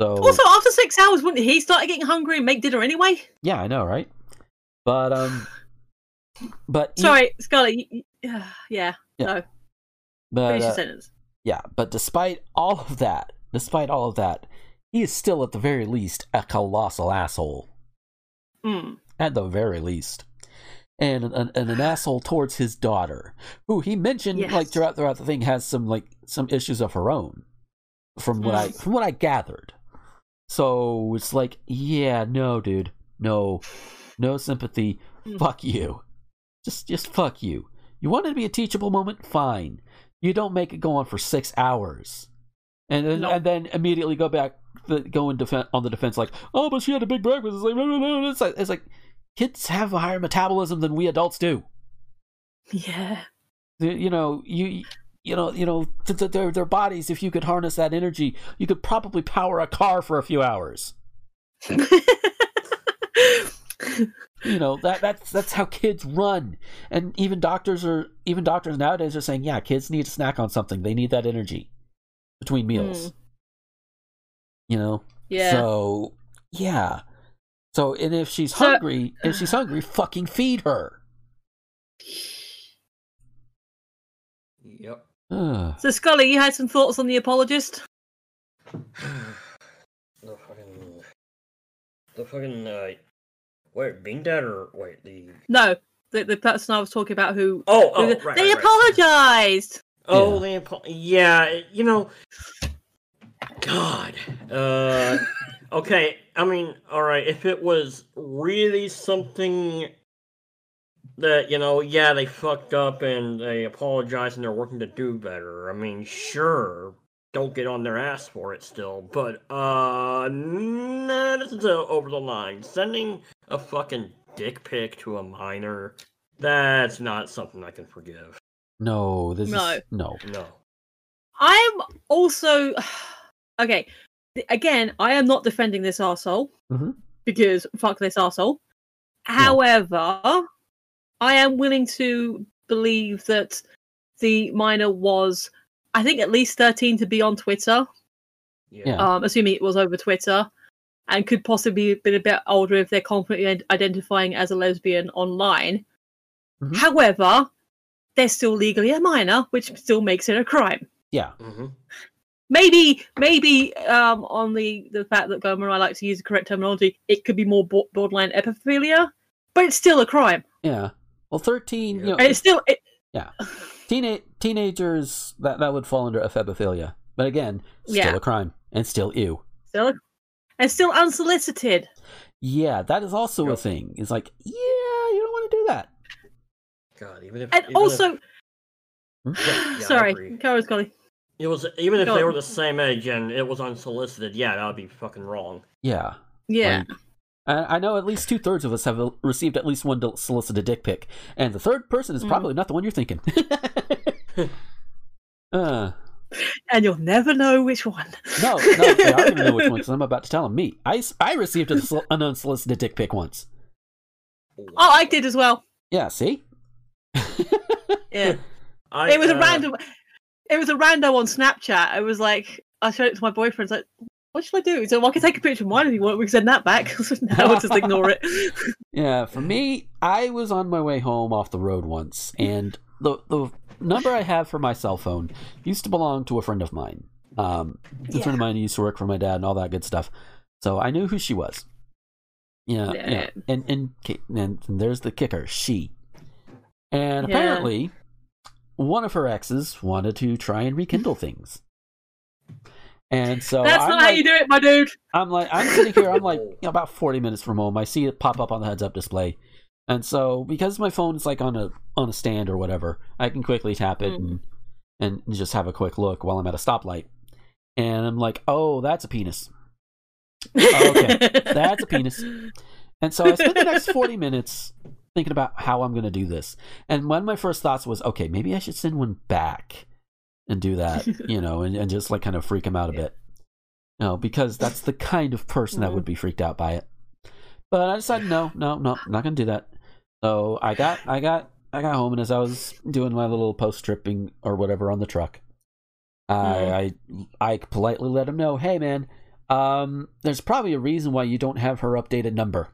So also, after six hours, wouldn't he start getting hungry and make dinner anyway? yeah, I know, right? But um, (sighs) but Sorry, Scarlett. You, you- (sighs) yeah, Yeah. no. but Finish your uh, sentence. yeah, but despite all of that, despite all of that, he is still at the very least a colossal asshole. Mm. At the very least. And an, and an (sighs) asshole towards his daughter, who he mentioned like throughout throughout the thing has some like some issues of her own, from what I Mm. from what I gathered. So it's like, yeah, no, dude, no, no sympathy. Mm. Fuck you. Just just fuck you. You want it to be a teachable moment? Fine. You don't make it go on for six hours, and then No. and then immediately go back, go in defen on the defense like, oh, but she had a big breakfast. It's like, no, no, no. It's like, it's like kids have a higher metabolism than we adults do. Yeah. You know, you you know, you know, th- th- their their bodies. If you could harness that energy, you could probably power a car for a few hours. (laughs) You know that that's that's how kids run, and even doctors are even doctors nowadays are saying, yeah, kids need to snack on something. They need that energy between meals. Mm. You know, yeah. So yeah. So and if she's So- hungry, if she's hungry, fucking feed her. (sighs) Yep. Ugh. So, Scully, you had some thoughts on the apologist? (sighs) the fucking. The fucking. Uh, wait, Bean Dad or. Wait, the. No, the the person I was talking about who. Oh, oh, who- right. they right, right. apologized. Oh, Yeah. they apo- yeah, you know, God. Uh, (laughs) okay, I mean, all right. If it was really something that you know, yeah, they fucked up and they apologize and they're working to do better. I mean, sure, don't get on their ass for it still, but uh, nah, this is uh, over the line. Sending a fucking dick pic to a minor. That's not something I can forgive. No, this No. is no. No. I'm also (sighs) okay. Again, I am not defending this arsehole Mhm. because fuck this arsehole. However, I am willing to believe that the minor was, I think, at least 13 to be on Twitter, Yeah. um, assuming it was over Twitter, and could possibly have been a bit older if they're confidently identifying as a lesbian online. Mhm. However, they're still legally a minor, which still makes it a crime. Yeah. hmm Maybe, maybe um, on the the fact that Gomer and I like to use the correct terminology, it could be more borderline hebephilia, but it's still a crime. Yeah. Well, 13, you Yeah. know, And it's still it, Teena- teenagers that that would fall under ephebophilia, but again, still Yeah. a crime and still ew. still and still unsolicited. Yeah, that is also a thing. It's like, yeah, you don't want to do that. God, even if And even also, if, yeah, yeah, sorry, agree. Carol Scully. it was even if Go they on. were the same age and it was unsolicited, yeah, that would be fucking wrong. Yeah. Yeah, Like, I I know at least two thirds of us have received at least one solicited dick pic, and the third person is Mm. probably not the one you're thinking. (laughs) uh, and you'll never know which one. no, no, they are going to know which one because I'm about to tell them. Me, I, I received (laughs) an unsolicited dick pic once. Oh, I did as well. Yeah, see? Yeah, (laughs) I, it was a uh, random. It was a rando on Snapchat. I was like, I showed it to my boyfriend. Like, what should I do? So well, I can take a picture of mine if you want. We can send that back. I said, no, I'll just ignore it. (laughs) Yeah, for me, I was on my way home off the road once, and the the number I have for my cell phone used to belong to a friend of mine. Um, a friend of mine used to work for my dad and all that good stuff. So I knew who she was. Yeah, yeah, Yeah. and and and, and there's the kicker, she. And Yeah. apparently, one of her exes wanted to try and rekindle things. And so That's I'm not how you do it, my dude. I'm like, I'm sitting here. I'm like, (laughs) you know, about 40 minutes from home. I see it pop up on the heads-up display, and so because my phone is like on a on a stand or whatever, I can quickly tap it mm. and and just have a quick look while I'm at a stoplight. And I'm like, oh, that's a penis. Oh, okay. (laughs) That's a penis. And so I spent the next 40 minutes thinking about how I'm going to do this. And one of my first thoughts was, okay, maybe I should send one back and do that, (laughs) you know, and, and just like kind of freak him out a bit. No, because that's the kind of person that would be freaked out by it. But I decided, no, (sighs) no, no, not going to do that. So I got, I got, I got home, and as I was doing my little post tripping or whatever on the truck, I, I, I politely let him know, hey man, um, there's probably a reason why you don't have her updated number.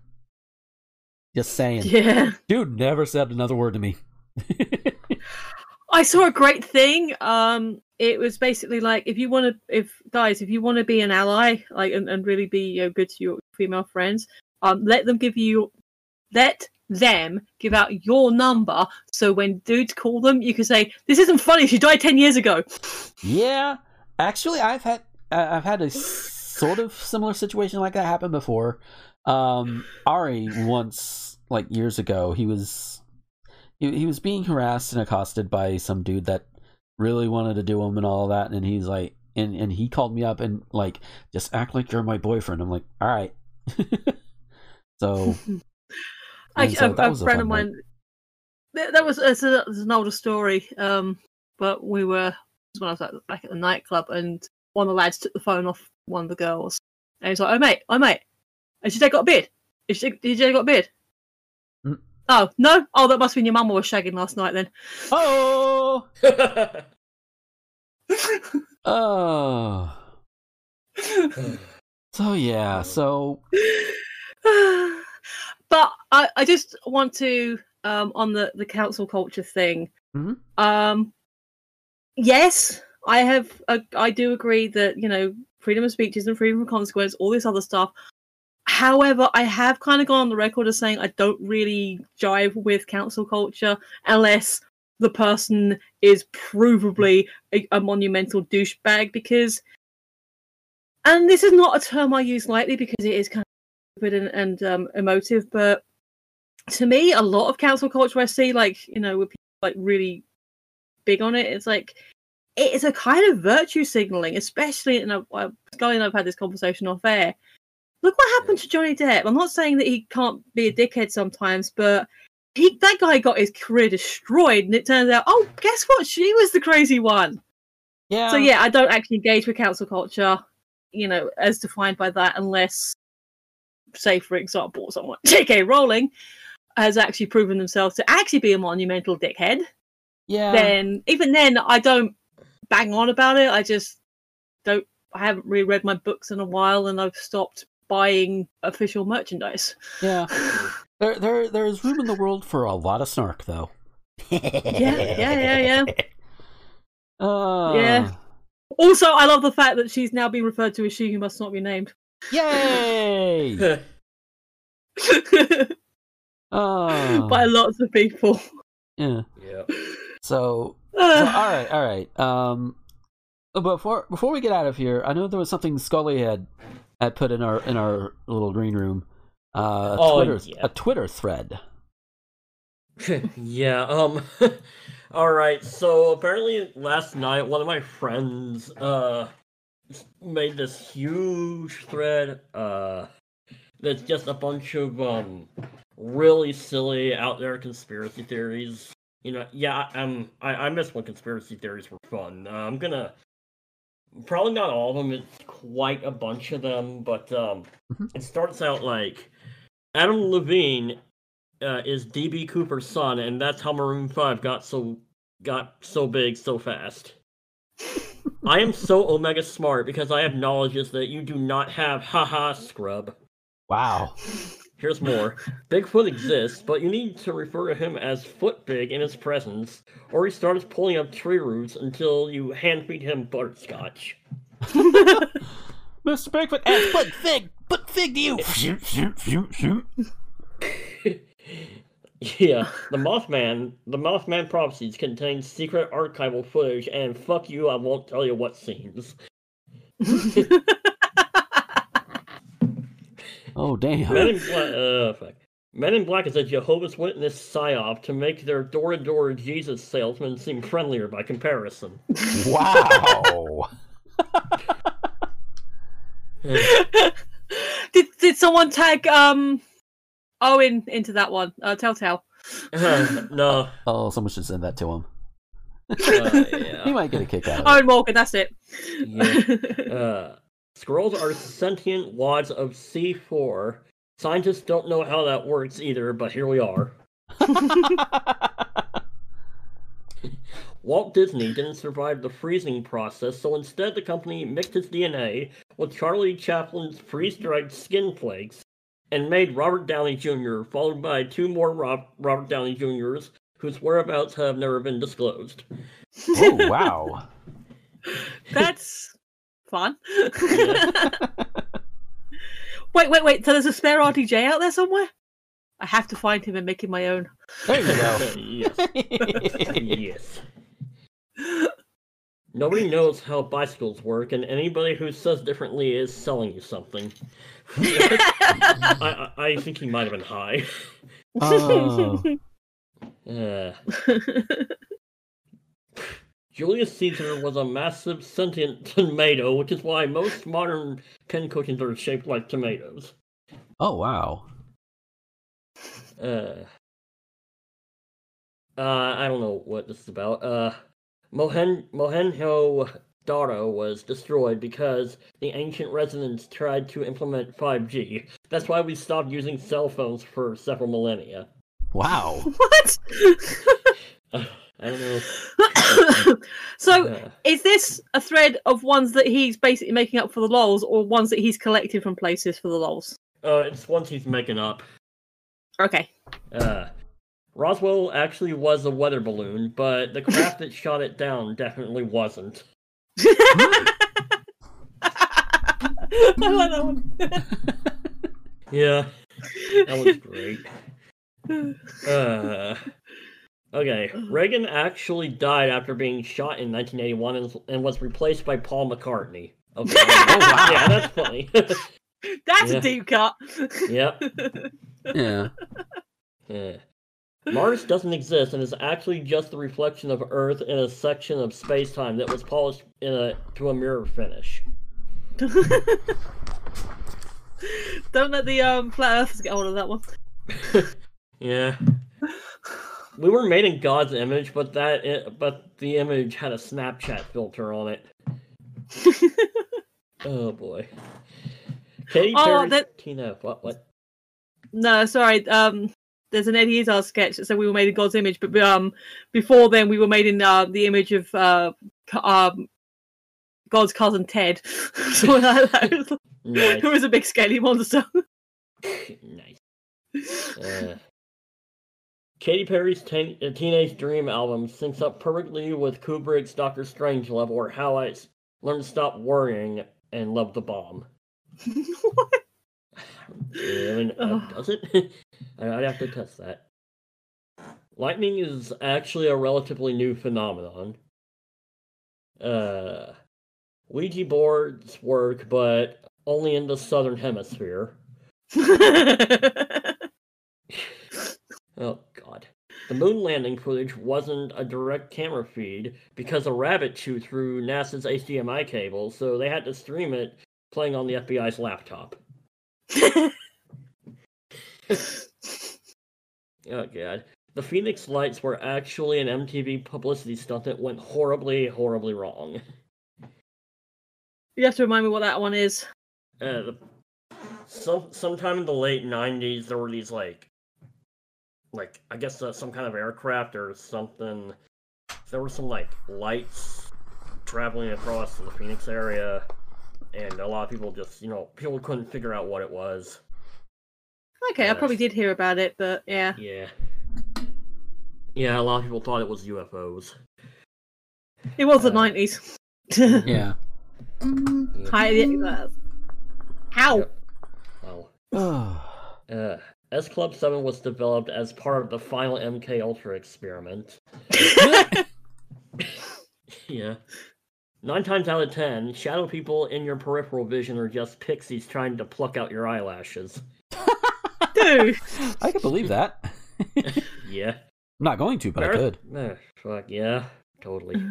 Just saying. yeah. Dude never said another word to me. (laughs) I saw a great thing. Um, it was basically like if you want to, if guys, if you want to be an ally, like and, and really be you know, good to your female friends, um, let them give you, let them give out your number. So when dudes call them, you can say, "This isn't funny. She died ten years ago." yeah, actually, I've had I've had a sort of similar situation like that happen before. Um, Ari once, like years ago, he was he, he was being harassed and accosted by some dude that really wanted to do him and all that, and he's like, and and he called me up and like, just act like you're my boyfriend. I'm like, all right. (laughs) so (laughs) I, so a, a a friend fun of mine. That, that was it's, a, it's an older story. Um, but we were when I was at, back at the nightclub, and one of the lads took the phone off one of the girls, and he's like, "Oh mate, oh mate, has she got a beard? Is she, you got a beard?" Oh no! Oh, that must have been your mum was shagging last night then. oh oh. (laughs) So yeah, so (sighs) but I, I just want to um on the the cancel culture thing Mhm. um yes i have uh, i do agree that you know freedom of speech and freedom of consequence all this other stuff however i have kind of gone on the record as saying i don't really jive with cancel culture unless the person is provably a, a monumental douchebag because and this is not a term i use lightly because it is kind of stupid and, and um, emotive but to me a lot of cancel culture i see like you know with people like really big on it it's like it is a kind of virtue signaling especially I've, I've, Scully and i've had this conversation off air look what happened to johnny depp i'm not saying that he can't be a dickhead sometimes but he that guy got his career destroyed and it turns out oh guess what she was the crazy one yeah. so yeah, I don't actually engage with cancel culture, you know, as defined by that, unless, say, for example, someone (laughs) J.K. Rowling. has actually proven themselves to actually be a monumental dickhead, Yeah. then even then I don't bang on about it. I just don't. I haven't reread my books in a while, and I've stopped buying official merchandise. Yeah. (laughs) There, there, there's room in the world for a lot of snark, though. Yeah, yeah, yeah, yeah. (laughs) Uh, Yeah. Also, I love the fact that she's now being referred to as she who must not be named. Yay! Oh. (laughs) By lots of people. yeah. yeah. So, (sighs) so, all right, all right. Um, before before we get out of here, I know there was something Scully had had put in our in our little green room. Uh, a Oh, Twitter yeah. a Twitter thread. (laughs) yeah, um (laughs) Alright, so apparently last night one of my friends uh made this huge thread uh that's just a bunch of um really silly out there conspiracy theories. You know, yeah, um I, I miss when conspiracy theories were fun. Uh, I'm gonna probably not all of them, it's quite a bunch of them, but um Mhm. it starts out like Adam Levine uh, is DB Cooper's son, and that's how Maroon Five got so got so big so fast. (laughs) I am so omega smart because I have knowledges that you do not have. Haha, scrub. Wow. Here's more. Bigfoot exists, but you need to refer to him as Foot Big in his presence, or he starts pulling up tree roots until you hand feed him butterscotch. (laughs) Mr. Bigfoot adds but fig, but fig to you. (laughs) Shoot, shoot, shoot, shoot. (laughs) Yeah, the Mothman, the Mothman prophecies contain secret archival footage, and fuck you, I won't tell you what scenes. Oh damn. Men in Black, uh, fuck. Men in Black is a Jehovah's Witness psyop to make their door-to-door Jesus salesmen seem friendlier by comparison. Wow. Did did someone tag um Owen into that one? Uh, Telltale. (laughs) no, oh, someone should send that to him. uh, yeah. (laughs) He might get a kick out of it. Owen Morgan. That's it. Yeah. (laughs) Uh, squirrels are sentient wads of C4. Scientists don't know how that works either, but here we are. Walt Disney didn't survive the freezing process, so instead the company mixed his DNA with Charlie Chaplin's freeze-dried skin flakes and made Robert Downey Jr., followed by two more Rob- Robert Downey Jr.'s whose whereabouts have never been disclosed. oh (laughs) wow. That's fun. wait, wait, wait. So there's a spare RDJ out there somewhere? I have to find him and make him my own. There you go. (laughs) yes. (laughs) yes. Nobody knows how bicycles work, and anybody who says differently is selling you something. I, I, I think he might have been high. Oh. (laughs) Uh, Julius Caesar was a massive sentient tomato, which is why most modern pen cushions are shaped like tomatoes. Oh wow. Uh, uh, I don't know what this is about. Uh, Mohen Mohenjo Daro was destroyed because the ancient residents tried to implement 5G. That's why we stopped using cell phones for several millennia. Wow. (laughs) what? Uh, (laughs) I don't know. (coughs) so Uh, is this a thread of ones that he's basically making up for the lols, or ones that he's collected from places for the lols? uh, it's ones he's making up. Okay. Uh, Roswell actually was a weather balloon, but the craft that shot it down definitely wasn't. I like that one. Yeah, that was great. (laughs) Uh, okay, Reagan actually died after being shot in 1981 and, and was replaced by Paul McCartney. Okay, (laughs) wow. yeah, that's funny. That's Yeah. a deep cut. yep. (laughs) Yeah. Yeah. Mars doesn't exist and is actually just the reflection of Earth in a section of space-time that was polished in a to a mirror finish. (laughs) Don't let the um, flat earthers get hold of that one. (laughs) Yeah. We were made in God's image, but that but the image had a Snapchat filter on it. (laughs) oh boy. Katy Oh, Perry, that- Tina, what what? No, sorry. Um, there's an Eddie Izzard sketch that said we were made in God's image, but um, before then we were made in uh, the image of uh, um, God's cousin Ted. (laughs) like that. Nice. Who is a big scaly monster. nice. Uh, Katy Perry's Teen- uh, Teenage Dream album syncs up perfectly with Kubrick's Doctor Strangelove, or How I Learned to Stop Worrying and Love the Bomb. (laughs) Yeah, I mean, uh, Ugh. does it? (laughs) I'd have to test that. Lightning is actually a relatively new phenomenon. Uh, Ouija boards work, but only in the southern hemisphere. (laughs) Oh god. The moon landing footage wasn't a direct camera feed because a rabbit chewed through NASA's HDMI cable, so they had to stream it playing on the FBI's laptop. (laughs) Oh god. The Phoenix Lights were actually an MTV publicity stunt that went horribly, horribly wrong. you have to remind me what that one is. Uh, the, some sometime in the late '90s, there were these like, like I guess uh, some kind of aircraft or something. There were some like lights traveling across the Phoenix area, and a lot of people just, you know, people couldn't figure out what it was. Okay, I probably did hear about it, but yeah. Yeah. Yeah, a lot of people thought it was UFOs. It was the Uh, 90s. (laughs) Yeah. Yeah. Hi, uh, Ow! Yep. Well, (sighs) uh, S Club 7 was developed as part of the final MK Ultra experiment. (laughs) yeah. Nine times out of ten, shadow people in your peripheral vision are just pixies trying to pluck out your eyelashes. Dude! I can believe that. (laughs) yeah. I'm not going to, but I could. Eh, fuck, yeah, totally.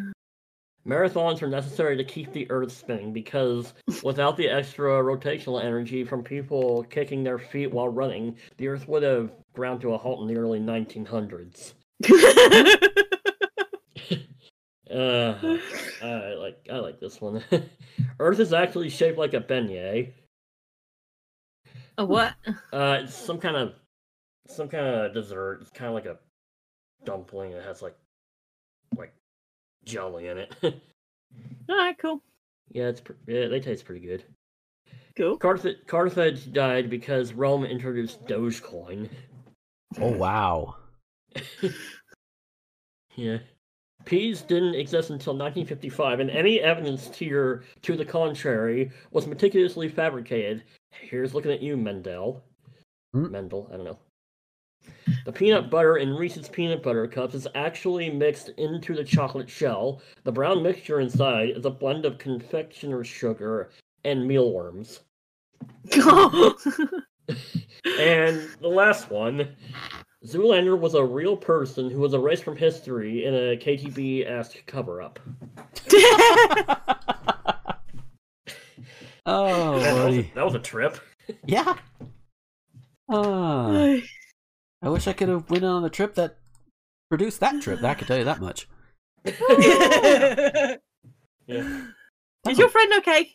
Marathons are necessary to keep the earth spinning because without the extra rotational energy from people kicking their feet while running, the earth would have ground to a halt in the early 1900s. (laughs) Uh, I like I like this one. (laughs) Earth is actually shaped like a beignet. A what? (laughs) Uh, it's some kind of some kind of dessert. It's kind of like a dumpling. It has like like jelly in it. (laughs) Alright, cool. yeah, it's pr- yeah, they taste pretty good. Cool. Carthage, Carthage died because Rome introduced Dogecoin. Oh wow. (laughs) Yeah. Peas didn't exist until 1955, and any evidence to your to the contrary was meticulously fabricated. Here's looking at you, Mendel. Hmm? Mendel, I don't know. The peanut butter in Reese's peanut butter cups is actually mixed into the chocolate shell. The brown mixture inside is a blend of confectioner's sugar and mealworms. (laughs) And the last one, Zoolander was a real person who was erased from history in a KTB-esque cover-up. (laughs) Oh, that, was a, that was a trip. Yeah. Uh, I wish I could have went on a trip that produced that trip. I can tell you that much. (laughs) Yeah, Is your friend okay?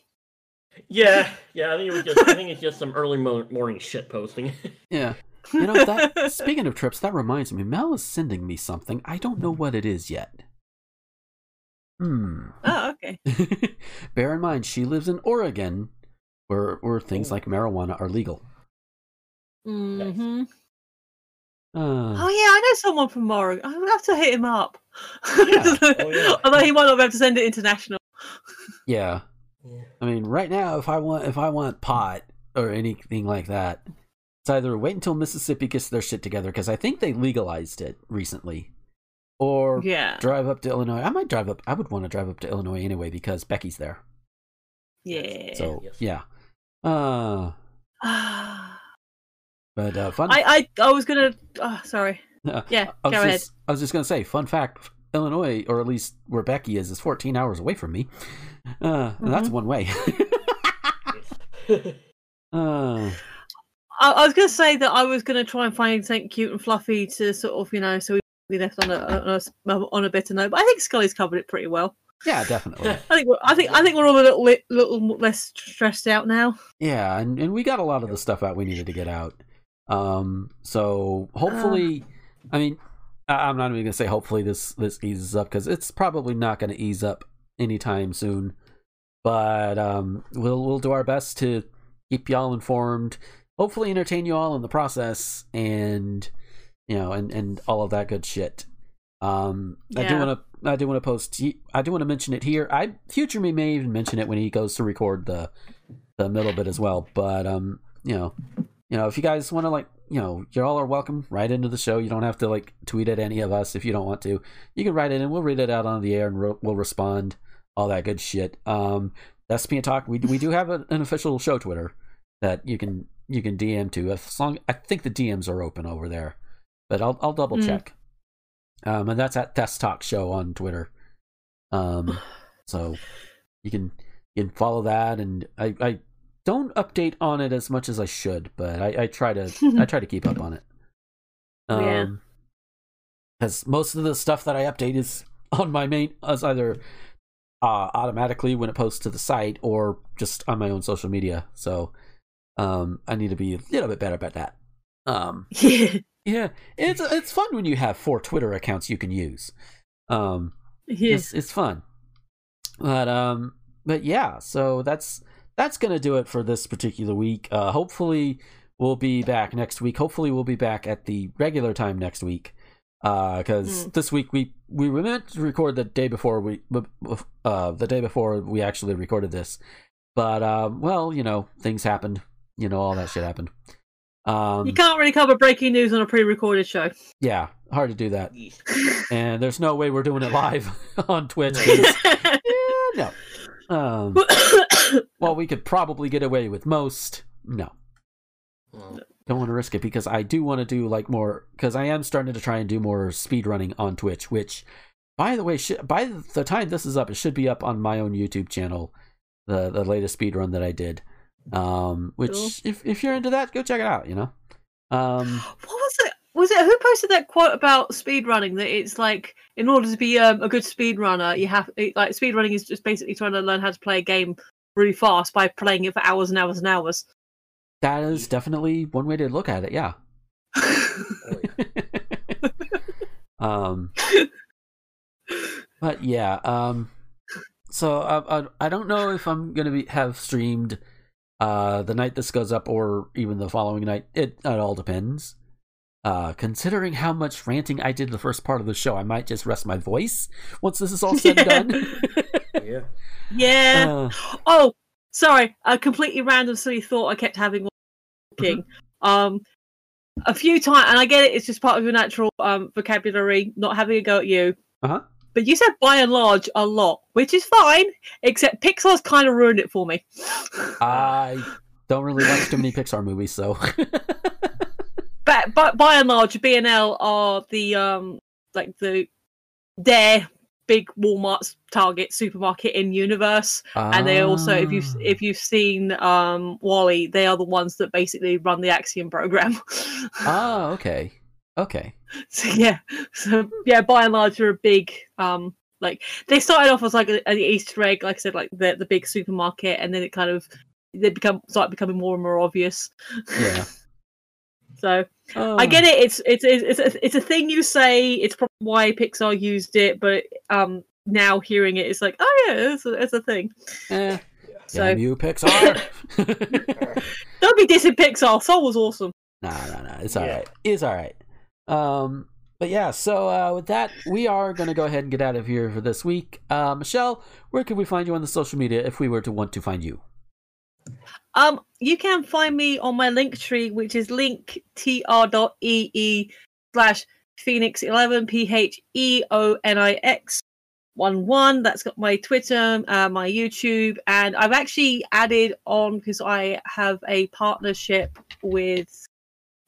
yeah, yeah. I think it was just. I think it's just some early mo- morning shit posting. (laughs) Yeah. You know, that, speaking of trips, that reminds me, Mel is sending me something. I don't know what it is yet. Hmm. Oh, okay. (laughs) Bear in mind, she lives in Oregon, where, where things Oh. like marijuana are legal. hmm Uh, Oh yeah, I know someone from Oregon. I would have to hit him up. Yeah. (laughs) Oh, yeah. Although he might not be able to send it international. yeah. Yeah. I mean, right now, if I want, if I want pot or anything like that, it's either wait until Mississippi gets their shit together because I think they legalized it recently, or Yeah. drive up to Illinois. I might drive up. I would want to drive up to Illinois anyway because Becky's there. Yeah. So Yes. yeah. Uh, (sighs) but uh, fun. I I was gonna. Oh, sorry. (laughs) uh, Yeah. I was Go ahead. just, I was just gonna say, fun fact: Illinois, or at least where Becky is, is 14 hours away from me. Uh, and that's one way. (laughs) (laughs) uh, I, I was gonna say that I was gonna try and find something cute and fluffy to sort of, you know, so we left on a on a, s- on a better note. But I think Scully's covered it pretty well. yeah, definitely. (laughs) I think we're, I think I think we're all a little little less stressed out now. Yeah, and, and we got a lot of the stuff out we needed to get out. Um, so hopefully, I mean, I'm not even gonna say hopefully this this eases up because it's probably not gonna ease up anytime soon. But um, we'll we'll do our best to keep y'all informed. Hopefully, entertain you all in the process, and you know, and and all of that good shit. Um, I do want to I do want to post. I do want to mention it here. I future me may even mention it when he goes to record the the middle bit as well. But um, you know, you know, if you guys want to like, you know, you all are welcome right into the show. You don't have to like tweet at any of us if you don't want to. You can write it in. We'll read it out on the air and re- we'll respond. All that good shit. Um, SPN Talk. We we do have a, an official show Twitter that you can you can DM to. As long I think the DMs are open over there, but I'll I'll double Mm. check. Um, and that's at Test Talk Show on Twitter. Um, (sighs) so you can you can follow that, and I I don't update on it as much as I should, but I, I try to I try to keep up on it. (laughs) Um, Yeah. because most of the stuff that I update is (laughs) on my main as either uh, automatically when it posts to the site or just on my own social media. So um, I need to be a little bit better about that. Um, (laughs) Yeah. it's it's fun when you have four Twitter accounts you can use. Um, Yeah. it's it's fun. But um but yeah, so that's that's gonna do it for this particular week. Uh hopefully we'll be back next week. Hopefully we'll be back at the regular time next week. Uh because Mm. this week we we were meant to record the day before we uh the day before we actually recorded this. But um well, you know, things happened. You know, all that shit happened. Um you can't really cover breaking news on a pre-recorded show. yeah, hard to do that. (laughs) And there's no way we're doing it live (laughs) on Twitch. yeah, no. (laughs) Um, (coughs) well, we could probably get away with most. No, Well, don't want to risk it because I do want to do like more. Because I am starting to try and do more speed running on Twitch. Which, by the way, should, by the time this is up, it should be up on my own YouTube channel. The the latest speed run that I did. Um, which Cool. if if you're into that, go check it out. You know. Um, (gasps) what was it? Was it who posted that quote about speed running? That it's like in order to be um, a good speed runner, you have it, like speed running is just basically trying to learn how to play a game really fast by playing it for hours and hours and hours. that is definitely one way to look at it. Yeah. (laughs) um but yeah um so I, I i don't know if i'm gonna be have streamed uh the night this goes up or even the following night it, it all depends uh considering how much ranting i did the first part of the show i might just rest my voice once this is all said and done (laughs) yeah. yeah. Uh, Oh, sorry. A completely random silly thought I kept having while talking. (laughs) Um, a few times, and I get it. It's just part of your natural um vocabulary. Not having a go at you. Uh-huh. But you said by and large a lot, which is fine. Except Pixar's kind of ruined it for me. (laughs) i don't really watch too many pixar movies so (laughs) but, but by and large, B and L are the um like the their big Walmart's Target, supermarket in universe. and they also if you've Ah. if you've seen um WALL-E they are the ones that basically run the axiom program oh (laughs) okay okay. (laughs) So yeah. So yeah by and large they're a big um like they started off as like a- an easter egg like i said like the, the big supermarket and then it kind of they become start becoming more and more obvious. Yeah. (laughs) So i get it. It's it's it's it's a, it's a thing you say. It's probably why pixar used it but um now hearing it it's like oh yeah it's a, it's a thing. Eh, (laughs) so damn you pixar. Don't be dissing pixar. Soul was awesome. Nah, nah, nah. It's all Yeah. right. It's all right. Um, but yeah. So uh, with that, we are gonna go ahead and get out of here for this week. Uh, Michelle, where can we find you on the social media if we were to want to find you? Um, you can find me on my link tree, which is linktr.ee slash phoenix 11 p h e o n i x one one. That's got my Twitter, uh, my YouTube, and I've actually added on because I have a partnership with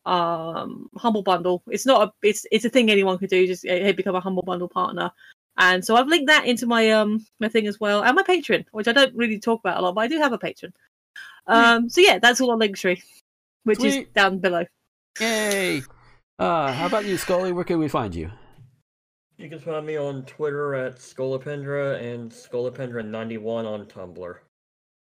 um Humble Bundle. It's not a it's it's a thing anyone could do. Just uh, hey, become a Humble Bundle partner. And so I've linked that into my um my thing as well, and my Patreon, which I don't really talk about a lot, but I do have a Patreon. Um, so yeah, that's all on Linktree, which is down below. Yay! Uh, how about you, Scully? Where can we find you? You can find me on Twitter at Scolopendra and Scolopendra91 on Tumblr.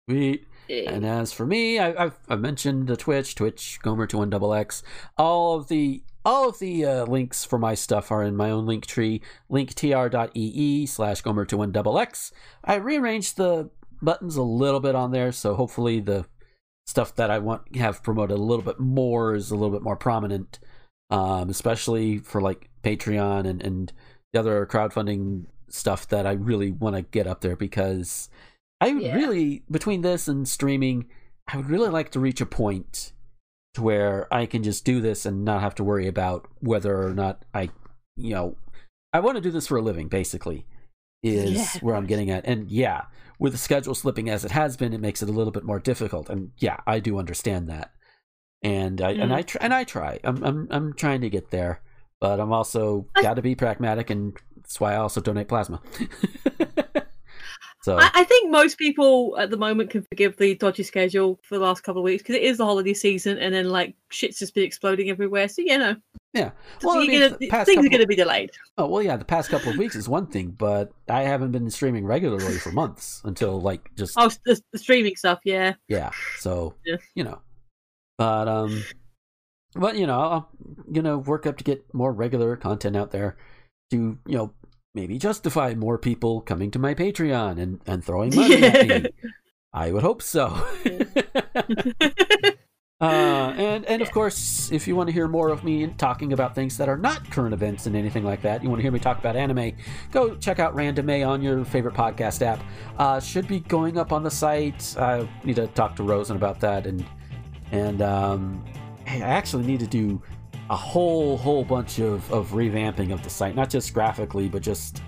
Sweet. And as for me, I, I've, I've mentioned the Twitch, Twitch Gomer two one double X. All of the all of the uh, links for my stuff are in my own link tree, linktr.ee slash Gomer two one double X. I rearranged the buttons a little bit on there, so hopefully the stuff that I want have promoted a little bit more is a little bit more prominent, um, especially for like Patreon and and the other crowdfunding stuff that I really want to get up there because I would Yeah. really between this and streaming, I would really like to reach a point to where I can just do this and not have to worry about whether or not I, you know, I want to do this for a living. Basically, is Yeah, where I'm getting at, and yeah, with the schedule slipping as it has been, it makes it a little bit more difficult. And yeah, I do understand that, and I and Mm. I tr- and I try. I'm I'm I'm trying to get there, but I'm also got to be pragmatic, and that's why I also donate plasma. (laughs) so I, I think most people at the moment can forgive the dodgy schedule for the last couple of weeks because it is the holiday season, and then like shit's just been exploding everywhere. So you know, yeah, well, I you're mean, gonna- things are going to be delayed. Oh well, yeah. The past couple of weeks is one thing, but I haven't been streaming regularly for months until like just Oh, the, the streaming stuff, yeah. yeah. So Yeah. you know, but um, but you know, I'm gonna work up to get more regular content out there to you know maybe justify more people coming to my Patreon and and throwing (laughs) money at me. I would hope so. (laughs) (laughs) Uh, and and of course, if you want to hear more of me talking about things that are not current events and anything like that, you want to hear me talk about anime, go check out Random on your favorite podcast app. Uh, should be going up on the site. I need to talk to Rosen about that, and and um, hey, I actually need to do a whole whole bunch of of revamping of the site, not just graphically, but just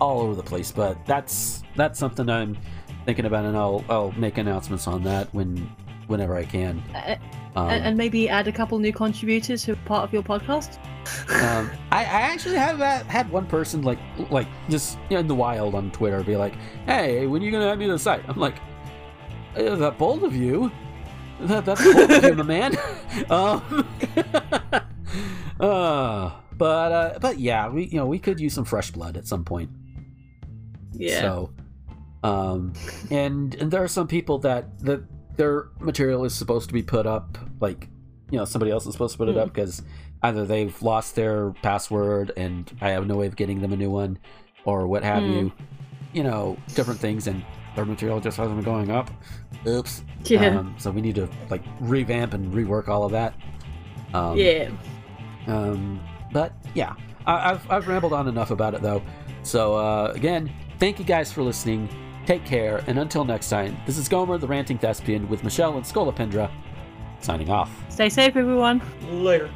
all over the place. But that's that's something I'm thinking about, and I'll I'll make announcements on that when whenever I can. Uh, Um, and, and maybe add a couple new contributors who are part of your podcast. um, I, I actually have uh, had one person like like just you know, in the wild on Twitter be like, "Hey, when are you gonna add me to the site?" I'm like, "Uh, "That bold of you. That, that's bold of you, my man." (laughs) um, (laughs) uh, but uh, but yeah, we you know we could use some fresh blood at some point. Yeah. So, um, and and there are some people that that their material is supposed to be put up, like you know somebody else is supposed to put it up because either they've lost their password and I have no way of getting them a new one, or what have Hmm. you. You know, different things, and their material just hasn't been going up. Oops. yeah. Um, so we need to like revamp and rework all of that. Um, yeah. um, but yeah, I, I've I've rambled on enough about it though. So uh, again, thank you guys for listening. Take care, and until next time, this is Gomer, the ranting thespian, with Michelle and Scolopendra, signing off. Stay safe, everyone. Later.